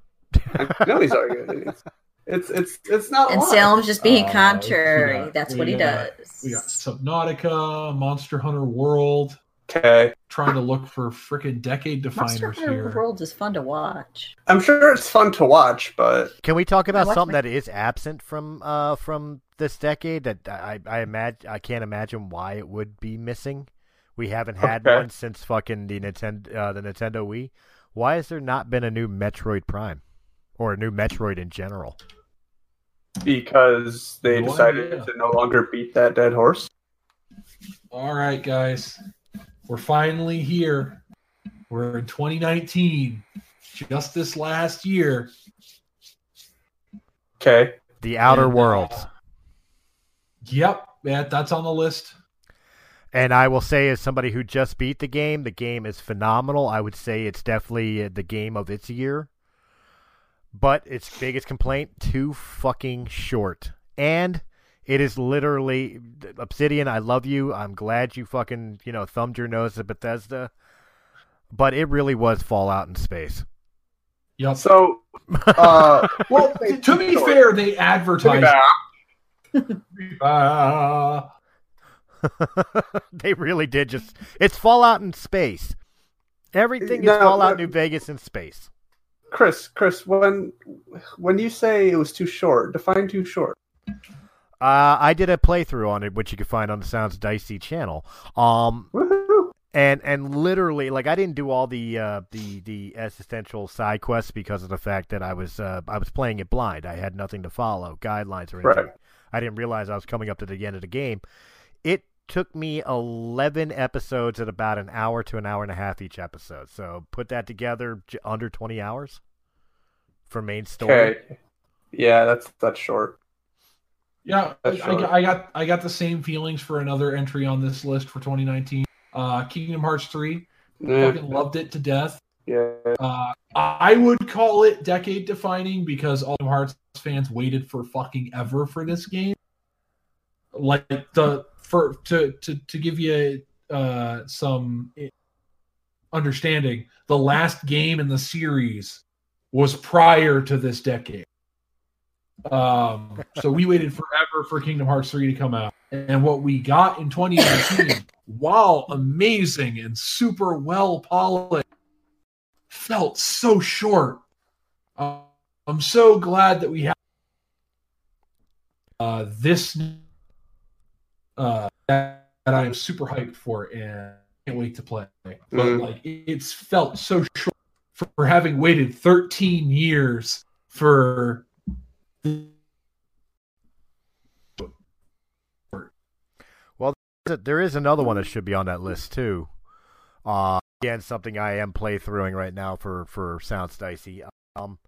I know he's arguing. It's it's it's, it's not And lie. Salem's just being Uh, contrary. got- That's what he got- does. We got Subnautica, Monster Hunter World, Okay, trying to look for freaking decade definers Monster definers Hunter here. World is fun to watch. I'm sure it's fun to watch, but Can we talk about something my- that is absent from uh from this decade that I I imagine I can't imagine why it would be missing. We haven't had Okay. one since fucking the Nintendo uh, the Nintendo Wii. Why has there not been a new Metroid Prime or a new Metroid in general? because they No decided idea. to no longer beat that dead horse. All right, guys. We're finally here. We're in 2019. Just this last year. Okay, The Outer And, uh, Worlds. Yep, that, that's on the list. And I will say, as somebody who just beat the game, the game is phenomenal. I would say it's definitely uh, the game of its year. But its biggest complaint, too fucking short. And it is literally Obsidian, I love you. I'm glad you fucking, you know, thumbed your nose at Bethesda. But it really was Fallout in space. Yep. so uh, Well, t- to be fair, they advertised. They really did just. It's Fallout in space. Everything is No, Fallout but- New Vegas in space. Chris, Chris, when when you say it was too short, define too short. Uh, I did a playthrough on it, which you can find on the Sounds Dicey channel. Um, Woohoo! and and literally, like, I didn't do all the uh, the the existential side quests because of the fact that I was uh, I was playing it blind. I had nothing to follow, guidelines or anything. Right. I didn't realize I was coming up to the end of the game. It took me eleven episodes at about an hour to an hour and a half each episode. So put that together, under twenty hours for main story. Okay, yeah, that's that's short. yeah, I, That's short. I got I got the same feelings for another entry on this list for 2019. Uh, Kingdom Hearts 3. Yeah, Fucking loved it to death. yeah. Uh, I would call it decade defining because all Kingdom Hearts fans waited for fucking ever for this game. Like the for to to to give you uh, some understanding, the last game in the series was prior to this decade. Um, so we waited forever for Kingdom Hearts 3 to come out. And what we got in 2019, while amazing and super well polished, felt so short. Uh, I'm so glad that we have uh, this uh, that, that I am super hyped for and can't wait to play. But Mm. like, it- it's felt so short for, for having waited 13 years for. Well, there is another one that should be on that list too. Uh, again, something I am playthroughing right now for for Sounds Dicey. Um,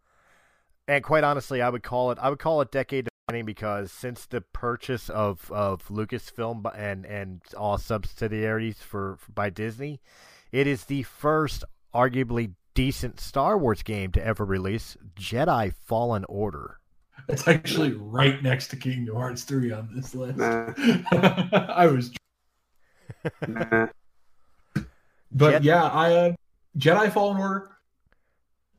and quite honestly, I would call it I would call it decade defining because since the purchase of of Lucasfilm and and all subsidiaries for, for by Disney, it is the first arguably decent Star Wars game to ever release, Jedi Fallen Order. It's actually right next to Kingdom Hearts 3 on this list. Nah, I was nah. But Jet- yeah, I uh, Jedi Fallen Order.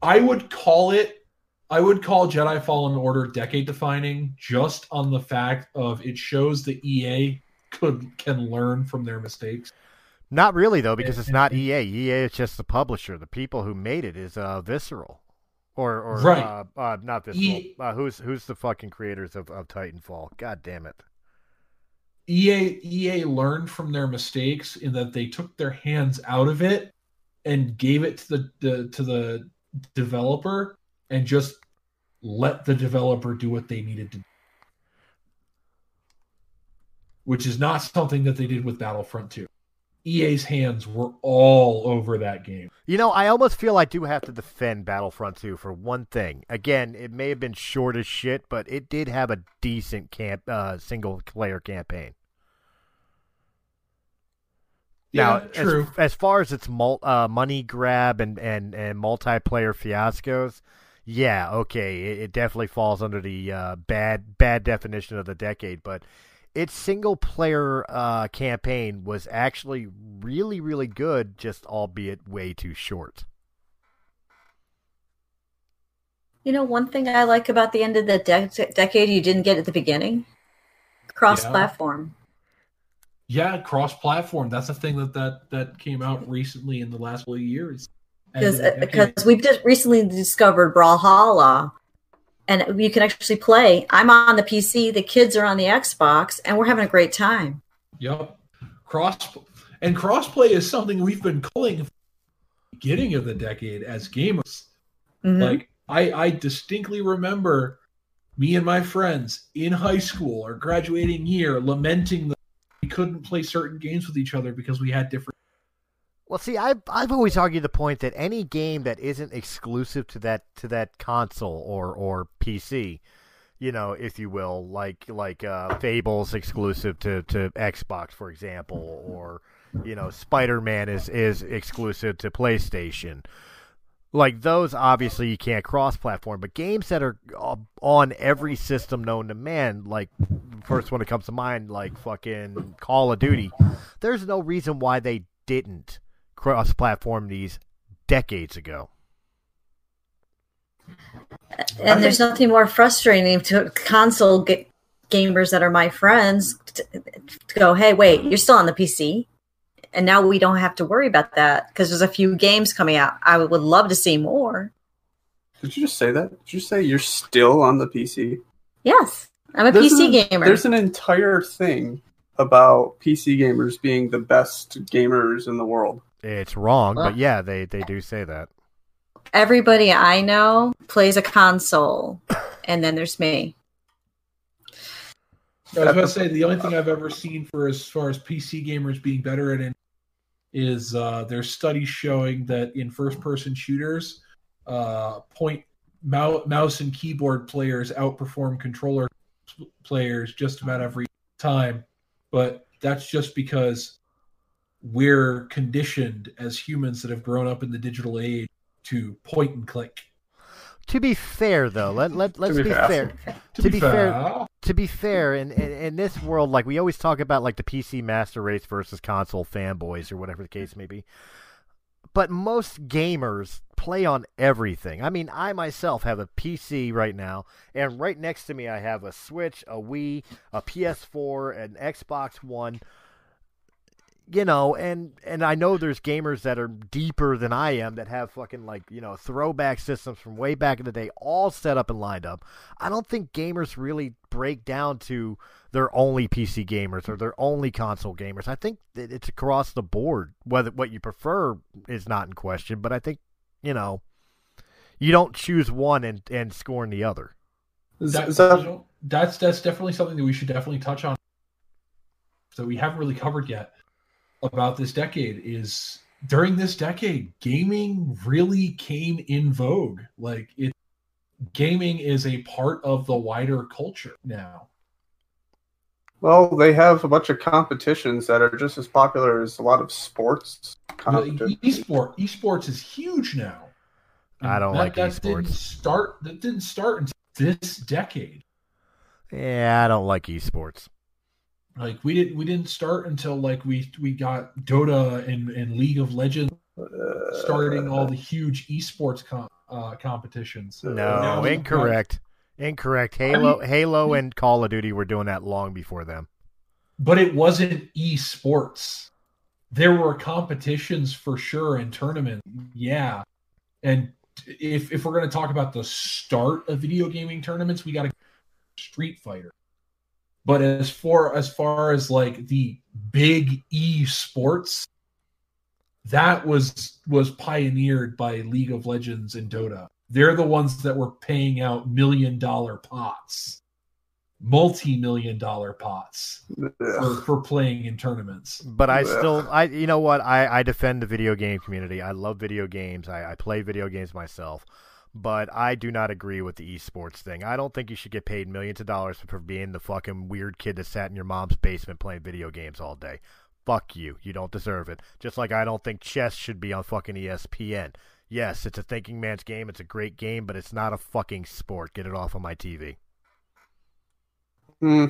I would call it. I would call Jedi Fallen Order decade defining just on the fact of it shows that EA could can learn from their mistakes. Not really though, because it's not EA. EA is just the publisher. The people who made it is uh, Visceral, or or Right. uh, uh, not Visceral. E- uh, who's who's the fucking creators of, of Titanfall? God damn it! EA EA learned from their mistakes in that they took their hands out of it and gave it to the, the to the developer and just let the developer do what they needed to do. Which is not something that they did with Battlefront 2. EA's hands were all over that game. You know, I almost feel I do have to defend Battlefront 2 for one thing. Again, it may have been short as shit, but it did have a decent camp uh, single player campaign. Yeah, now, true. As, as far as its mul- uh, money grab and, and, and multiplayer fiascos, yeah, okay, it, it definitely falls under the uh, bad bad definition of the decade. But its single player uh, campaign was actually really really good, just albeit way too short. You know, one thing I like about the end of the de- decade you didn't get at the beginning, cross-platform. Yeah, cross-platform. That's a thing that that that came out recently in the last couple of years. Because the because we've just recently discovered Brawlhalla, and you can actually play. I'm on the PC, the kids are on the Xbox, and we're having a great time. Yep. Cross and crossplay is something we've been calling from the beginning of the decade as gamers. Mhm. Like I, I distinctly remember me and my friends in high school or graduating year lamenting that we couldn't play certain games with each other because we had different Well, see, I've I've always argued the point that any game that isn't exclusive to that to that console or or PC, you know, if you will, like like uh, Fable's exclusive to, to Xbox, for example, or you know, Spider Man is is exclusive to PlayStation. Like those, obviously you can't cross-platform, but games that are uh, on every system known to man, like first one that comes to mind, like fucking Call of Duty, there's no reason why they didn't cross-platform these decades ago. and there's nothing more frustrating to console ga- gamers that are my friends to, to go, "Hey, wait, you're still on the PC." And now we don't have to worry about that because there's a few games coming out. I would love to see more. Did you just say that? Did you say you're still on the PC? Yes, I'm a There's PC an- gamer. There's an entire thing about PC gamers being the best gamers in the world. It's wrong, Well- but yeah, they, they do say that. Everybody I know plays a console, and then there's me. I was about to say the only thing I've ever seen for as far as PC gamers being better at it is uh, there's studies showing that in first-person shooters, uh, point mou- mouse and keyboard players outperform controller players just about every time. But that's just because we're conditioned as humans that have grown up in the digital age to point and click. To be fair, though, let let let's be be, fair. fair. To, be, fair, fair, to be fair, in, in in this world, like we always talk about, like the PC master race versus console fanboys or whatever the case may be. But most gamers play on everything. I mean, I myself have a PC right now, and right next to me, I have a Switch, a Wii, a PS4, an Xbox One. You know, and and I know there's gamers that are deeper than I am that have fucking like you know throwback systems from way back in the day, all set up and lined up. I don't think gamers really break down to they're only PC gamers or they're only console gamers. I think that it's across the board. Whether what you prefer is not in question, but I think you know you don't choose one and and scorn the other. Is, that, is that that's that's definitely something that we should definitely touch on that we haven't really covered yet about this decade is during this decade gaming really came in vogue like it gaming is a part of the wider culture now well, they have a bunch of competitions that are just as popular as a lot of sports competitions. esport esports is huge now I don't that, like that didn't esports. start that didn't start until this decade Yeah, I don't like esports. Like we didn't we didn't start until like we we got dota and, and league of legends Uh, starting all the huge esports com- uh, competitions. No, Now we've incorrect. Incorrect. Halo, Halo, and Call of Duty were doing that long before them. but it wasn't esports. There were competitions for sure and tournaments. Yeah, and if if we're going to talk about the start of video gaming tournaments, we got to Street Fighter. But as far as far as like the big E sports, that was was pioneered by League of Legends and Dota. They're the ones that were paying out million dollar pots, multi million dollar pots for, for playing in tournaments. But I still, I you know what? I, I defend the video game community. I love video games. I, I play video games myself. But I do not agree with the esports thing. I don't think you should get paid millions of dollars for being the fucking weird kid that sat in your mom's basement playing video games all day. Fuck you. You don't deserve it. Just like I don't think chess should be on fucking ESPN. Yes, it's a thinking man's game. It's a great game, but it's not a fucking sport. Get it off of my TV. Hmm.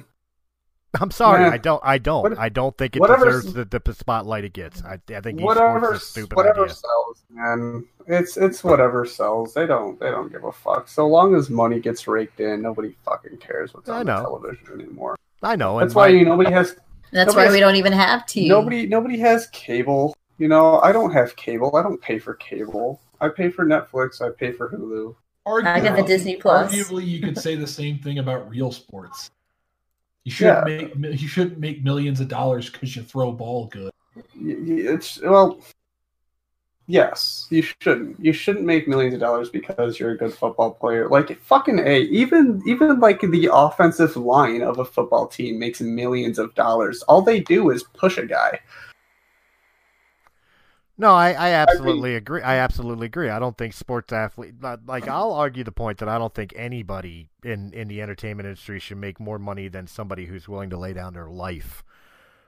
I'm sorry. Nah. I don't. I don't. What- I don't think it deserves the, the spotlight it gets. I, I think esports whatever, is a stupid whatever idea. sells, man. It's it's whatever sells. They don't they don't give a fuck. So long as money gets raked in, nobody fucking cares what's I on the television anymore. I know. and That's why my- you nobody has That's Nobody why we don't even have TV. nobody nobody has cable. You know, I don't have cable. I don't pay for cable. I pay for Netflix. I pay for Hulu. I get the Disney Plus. Arguably, you could say the same thing about real sports. You shouldn't Yeah. make you shouldn't make millions of dollars because you throw ball good. It's well, yes, you shouldn't. You shouldn't make millions of dollars because you're a good football player. Like fucking a, even even like the offensive line of a football team makes millions of dollars. All they do is push a guy. No, I, I absolutely agree. I absolutely agree. I don't think sports athlete like I'll argue the point that I don't think anybody in in the entertainment industry should make more money than somebody who's willing to lay down their life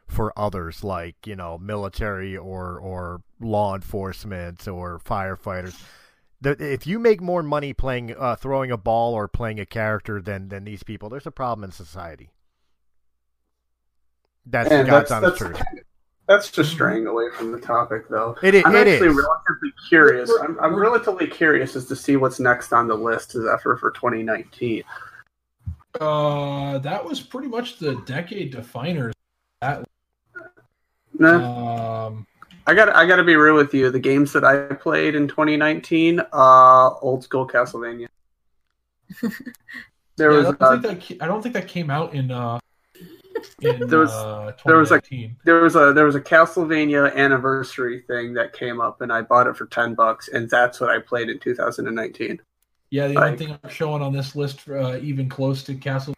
for others, like you know, military or or law enforcement or firefighters. The, if you make more money playing uh, throwing a ball or playing a character than than these people, there's a problem in society. That's God's that's honest truth. that's just straying away from the topic, though. It, i- I'm it actually is. relatively curious. I'm, I'm relatively curious as to see what's next on the list as after for 2019. Uh, that was pretty much the decade definers. That Nah. um, I got I got to be real with you. The games that I played in 2019, uh, old school Castlevania. There yeah, was I don't, uh, think that, I don't think that came out in uh in There was- uh, there was a- 2019. there was a there was a Castlevania anniversary thing that came up, and I bought it for ten bucks, and that's what I played in 2019. Yeah, the only thing I'm showing on this list, uh, even close to Castle.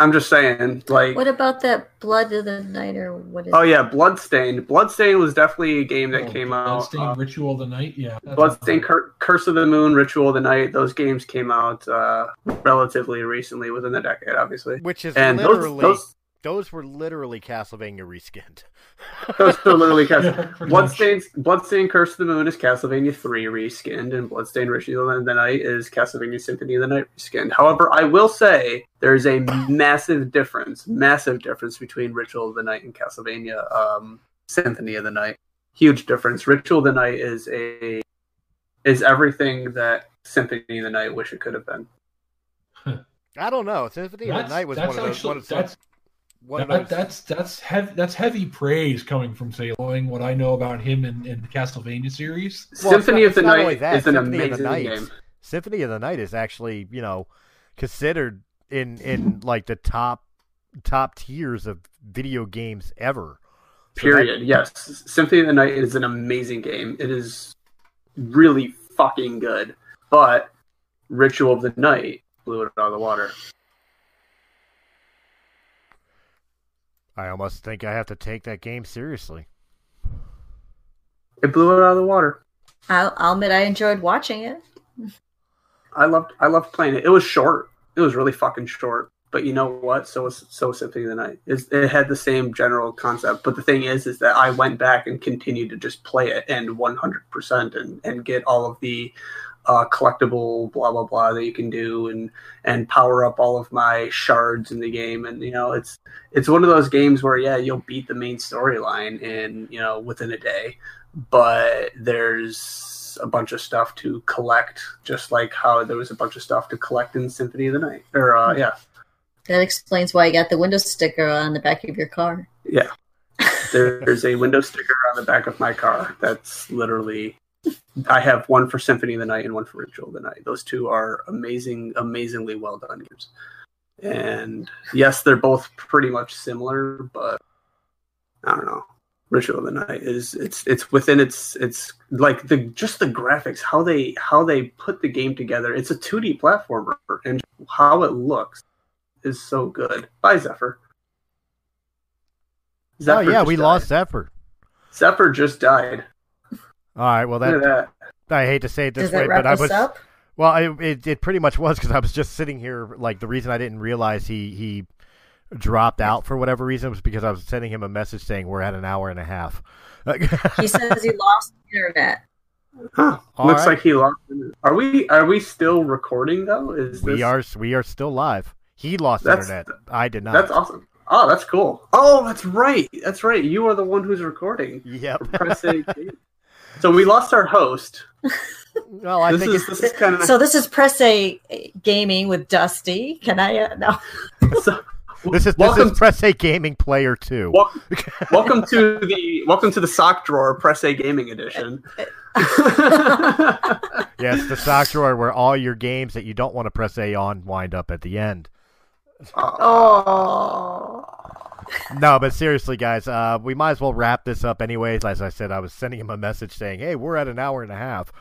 I'm just saying, like, What about that Blood of the Night or what is oh it? yeah, Bloodstained. Bloodstained was definitely a game that Oh, came out. Bloodstained uh, Ritual of the Night. Yeah, that's- Bloodstained Cur- Curse of the Moon, Ritual of the Night. Those games came out uh, relatively recently, within the decade, obviously. Which is And literally those Those were literally Castlevania reskinned. those were literally Cas- Yeah. Bloodstained, Bloodstained Curse of the Moon is Castlevania 3 reskinned, and Bloodstained Ritual of the Night is Castlevania Symphony of the Night reskinned. However, I will say there's a massive difference, massive difference between Ritual of the Night and Castlevania um, Symphony of the Night. Huge difference. Ritual of the Night is a is everything that Symphony of the Night wish it could have been. I don't know. Symphony of the Night was one of those. actually One of those, that's one of that, those that's that's heavy that's heavy praise coming from say knowing what I know about him in, in the Castlevania series. Well, Symphony not- of the Night only that, is an Symphony of the amazing Night- game. Symphony of the Night is actually, you know, considered in in like the top top tiers of video games ever. So that- Period. yes. Symphony of the Night is an amazing game. It is really fucking good. But Ritual of the Night blew it out of the water. I almost think I have to take that game seriously. It blew it out of the water. I'll, I'll admit I enjoyed watching it. I loved I loved playing it. It was short. It was really fucking short. But you know what? So was so was Symphony of the Night. It's, it had the same general concept. But the thing is, is that I went back and continued to just play it and 100% and and get all of the uh, collectible blah blah blah that you can do and and power up all of my shards in the game. And you know, it's it's one of those games where yeah, you'll beat the main storyline in you know within a day, but there's a bunch of stuff to collect, just like how there was a bunch of stuff to collect in Symphony of the Night. Or uh, yeah, That explains why you got the window sticker on the back of your car. yeah. There's a window sticker on the back of my car. That's literally. I have one for Symphony of the Night and one for Ritual of the Night. Those two are amazing, amazingly well done games. And yes, they're both pretty much similar, but I don't know. Ritual of the Night is it's it's within its it's like the just the graphics how they how they put the game together. It's a 2D platformer and how it looks is so good. Bye Zephyr. oh Zephyr yeah, we died. lost Zephyr. Zephyr just died. All right, well that that. I hate to say it this Does way, but I was up? well, I, it it pretty much was because I was just sitting here. Like the reason I didn't realize he he dropped out for whatever reason was because I was sending him a message saying we're at an hour and a half. He says he lost internet. Huh. All Looks right. like he lost. Are we are we still recording though? Is we this, are we are still live. He lost That's- internet. I did not. That's awesome. Oh, that's cool. Oh, that's right. That's right. You are the one who's recording. Yep. for Press A Gaming. so we lost our host. well, I this think is it's, this is kind of So this is Press A Gaming with Dusty. Can I? Uh, no. so, this is this welcome is Press A Gaming Player too. Welcome, welcome to the welcome to the sock drawer Press A Gaming Edition. Yes, the sock drawer where all your games that you don't want to press A on wind up at the end. Oh. No, but seriously, guys, uh, we might as well wrap this up anyways. As I said, I was sending him a message saying, "Hey, we're at an hour and a half."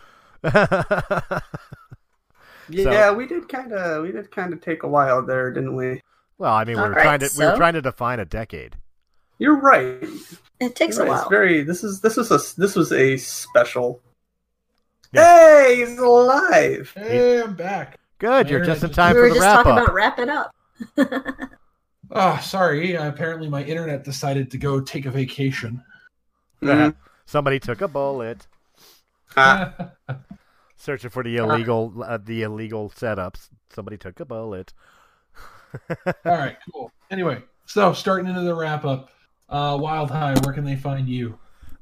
yeah, we did kind of we did kind of take a while there, didn't we? well, I mean, we All were right, trying to we were trying to define a decade. You're right. It takes You're a right. while. It's very. This is this was a this was a special. Yeah. Hey, he's alive. Hey, I'm back. Good, you're just in time we for the just wrap talking up. about wrapping up. Oh, sorry. Apparently, my internet decided to go take a vacation. Mhm. Somebody took a bullet, Ah, searching for the illegal uh, the illegal setups. Somebody took a bullet. All right, cool. Anyway, so starting into the wrap up. Uh, Wild High, where can they find you?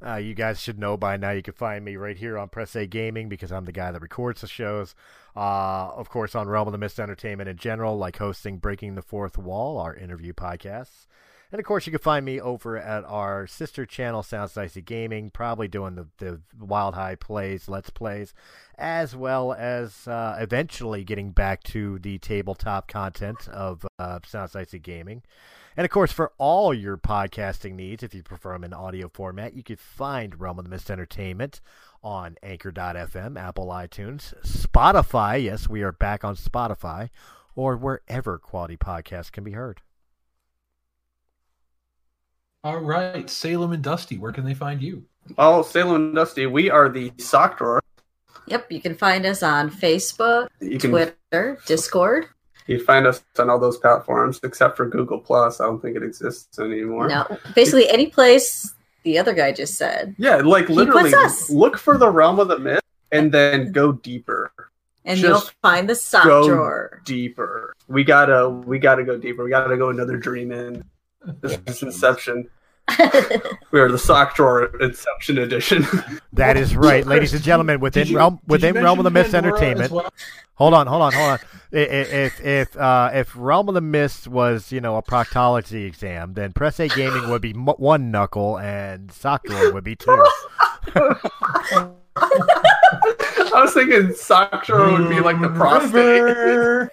Uh, you guys should know by now. You can find me right here on Press A Gaming because I'm the guy that records the shows. Uh, of course, on Realm of the Mist Entertainment in general, like hosting Breaking the Fourth Wall, our interview podcasts. And of course, you can find me over at our sister channel, Sounds Dicey Gaming, probably doing the, the Wild High plays, Let's Plays, as well as uh, eventually getting back to the tabletop content of uh, Sounds Dicey Gaming. And of course, for all your podcasting needs, if you prefer them in audio format, you can find Realm of the Mist Entertainment on Anchor.fm, Apple iTunes, Spotify. Yes, we are back on Spotify, or wherever quality podcasts can be heard. All right, Salem and Dusty, where can they find you? well, Salem and Dusty, we are the sock drawer. Yep, you can find us on Facebook, You can Twitter, Discord. You can find us on all those platforms except for Google Plus. I don't think it exists anymore. No, basically any place the other guy just said, Yeah, like literally, us. look for the realm of the myth and then go deeper, and Just you'll find the sock go drawer. deeper. We gotta, we gotta go deeper. We gotta go another dream in. This is Inception. We are the sock drawer Inception edition. That is right, ladies and gentlemen. Within you- realm, within realm of the myth Mist as Entertainment. well? Hold on, hold on, hold on. I- i- If if uh, if Realm of the Mist was you know a proctology exam, then Press A Gaming would be m- one knuckle and Sakura would be two. I was thinking sock drawer would be like the prostate.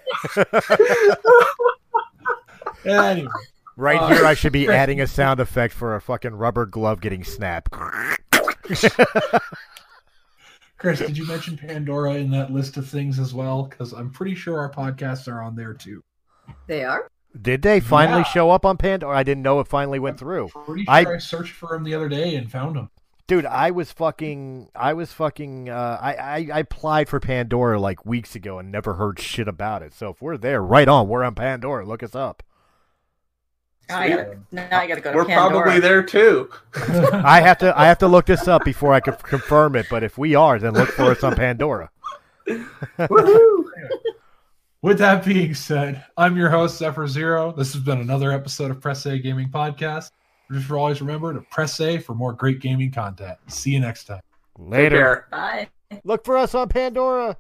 Anyway, Right Uh, here, I should be adding a sound effect for a fucking rubber glove getting snapped. Chris, did you mention Pandora in that list of things as well? Because I'm pretty sure our podcasts are on there too. They are. Did they finally Yeah. show up on Pandora? I didn't know it finally went through. Pretty sure I- I, searched for them the other day and found them. Dude, I was fucking, I was fucking, uh, I, I, I applied for Pandora like weeks ago and never heard shit about it. So if we're there, right on, we're on Pandora. Look us up. Now I gotta, now I gotta go to We're Pandora. probably there too. I have to, I have to look this up before I can confirm it. But if we are, then look for us on Pandora. With that being said, I'm your host, Zephyr Zero. This has been another episode of Press A Gaming Podcast. Just always remember to press A for more great gaming content. See you next time. Later. Bye. Look for us on Pandora.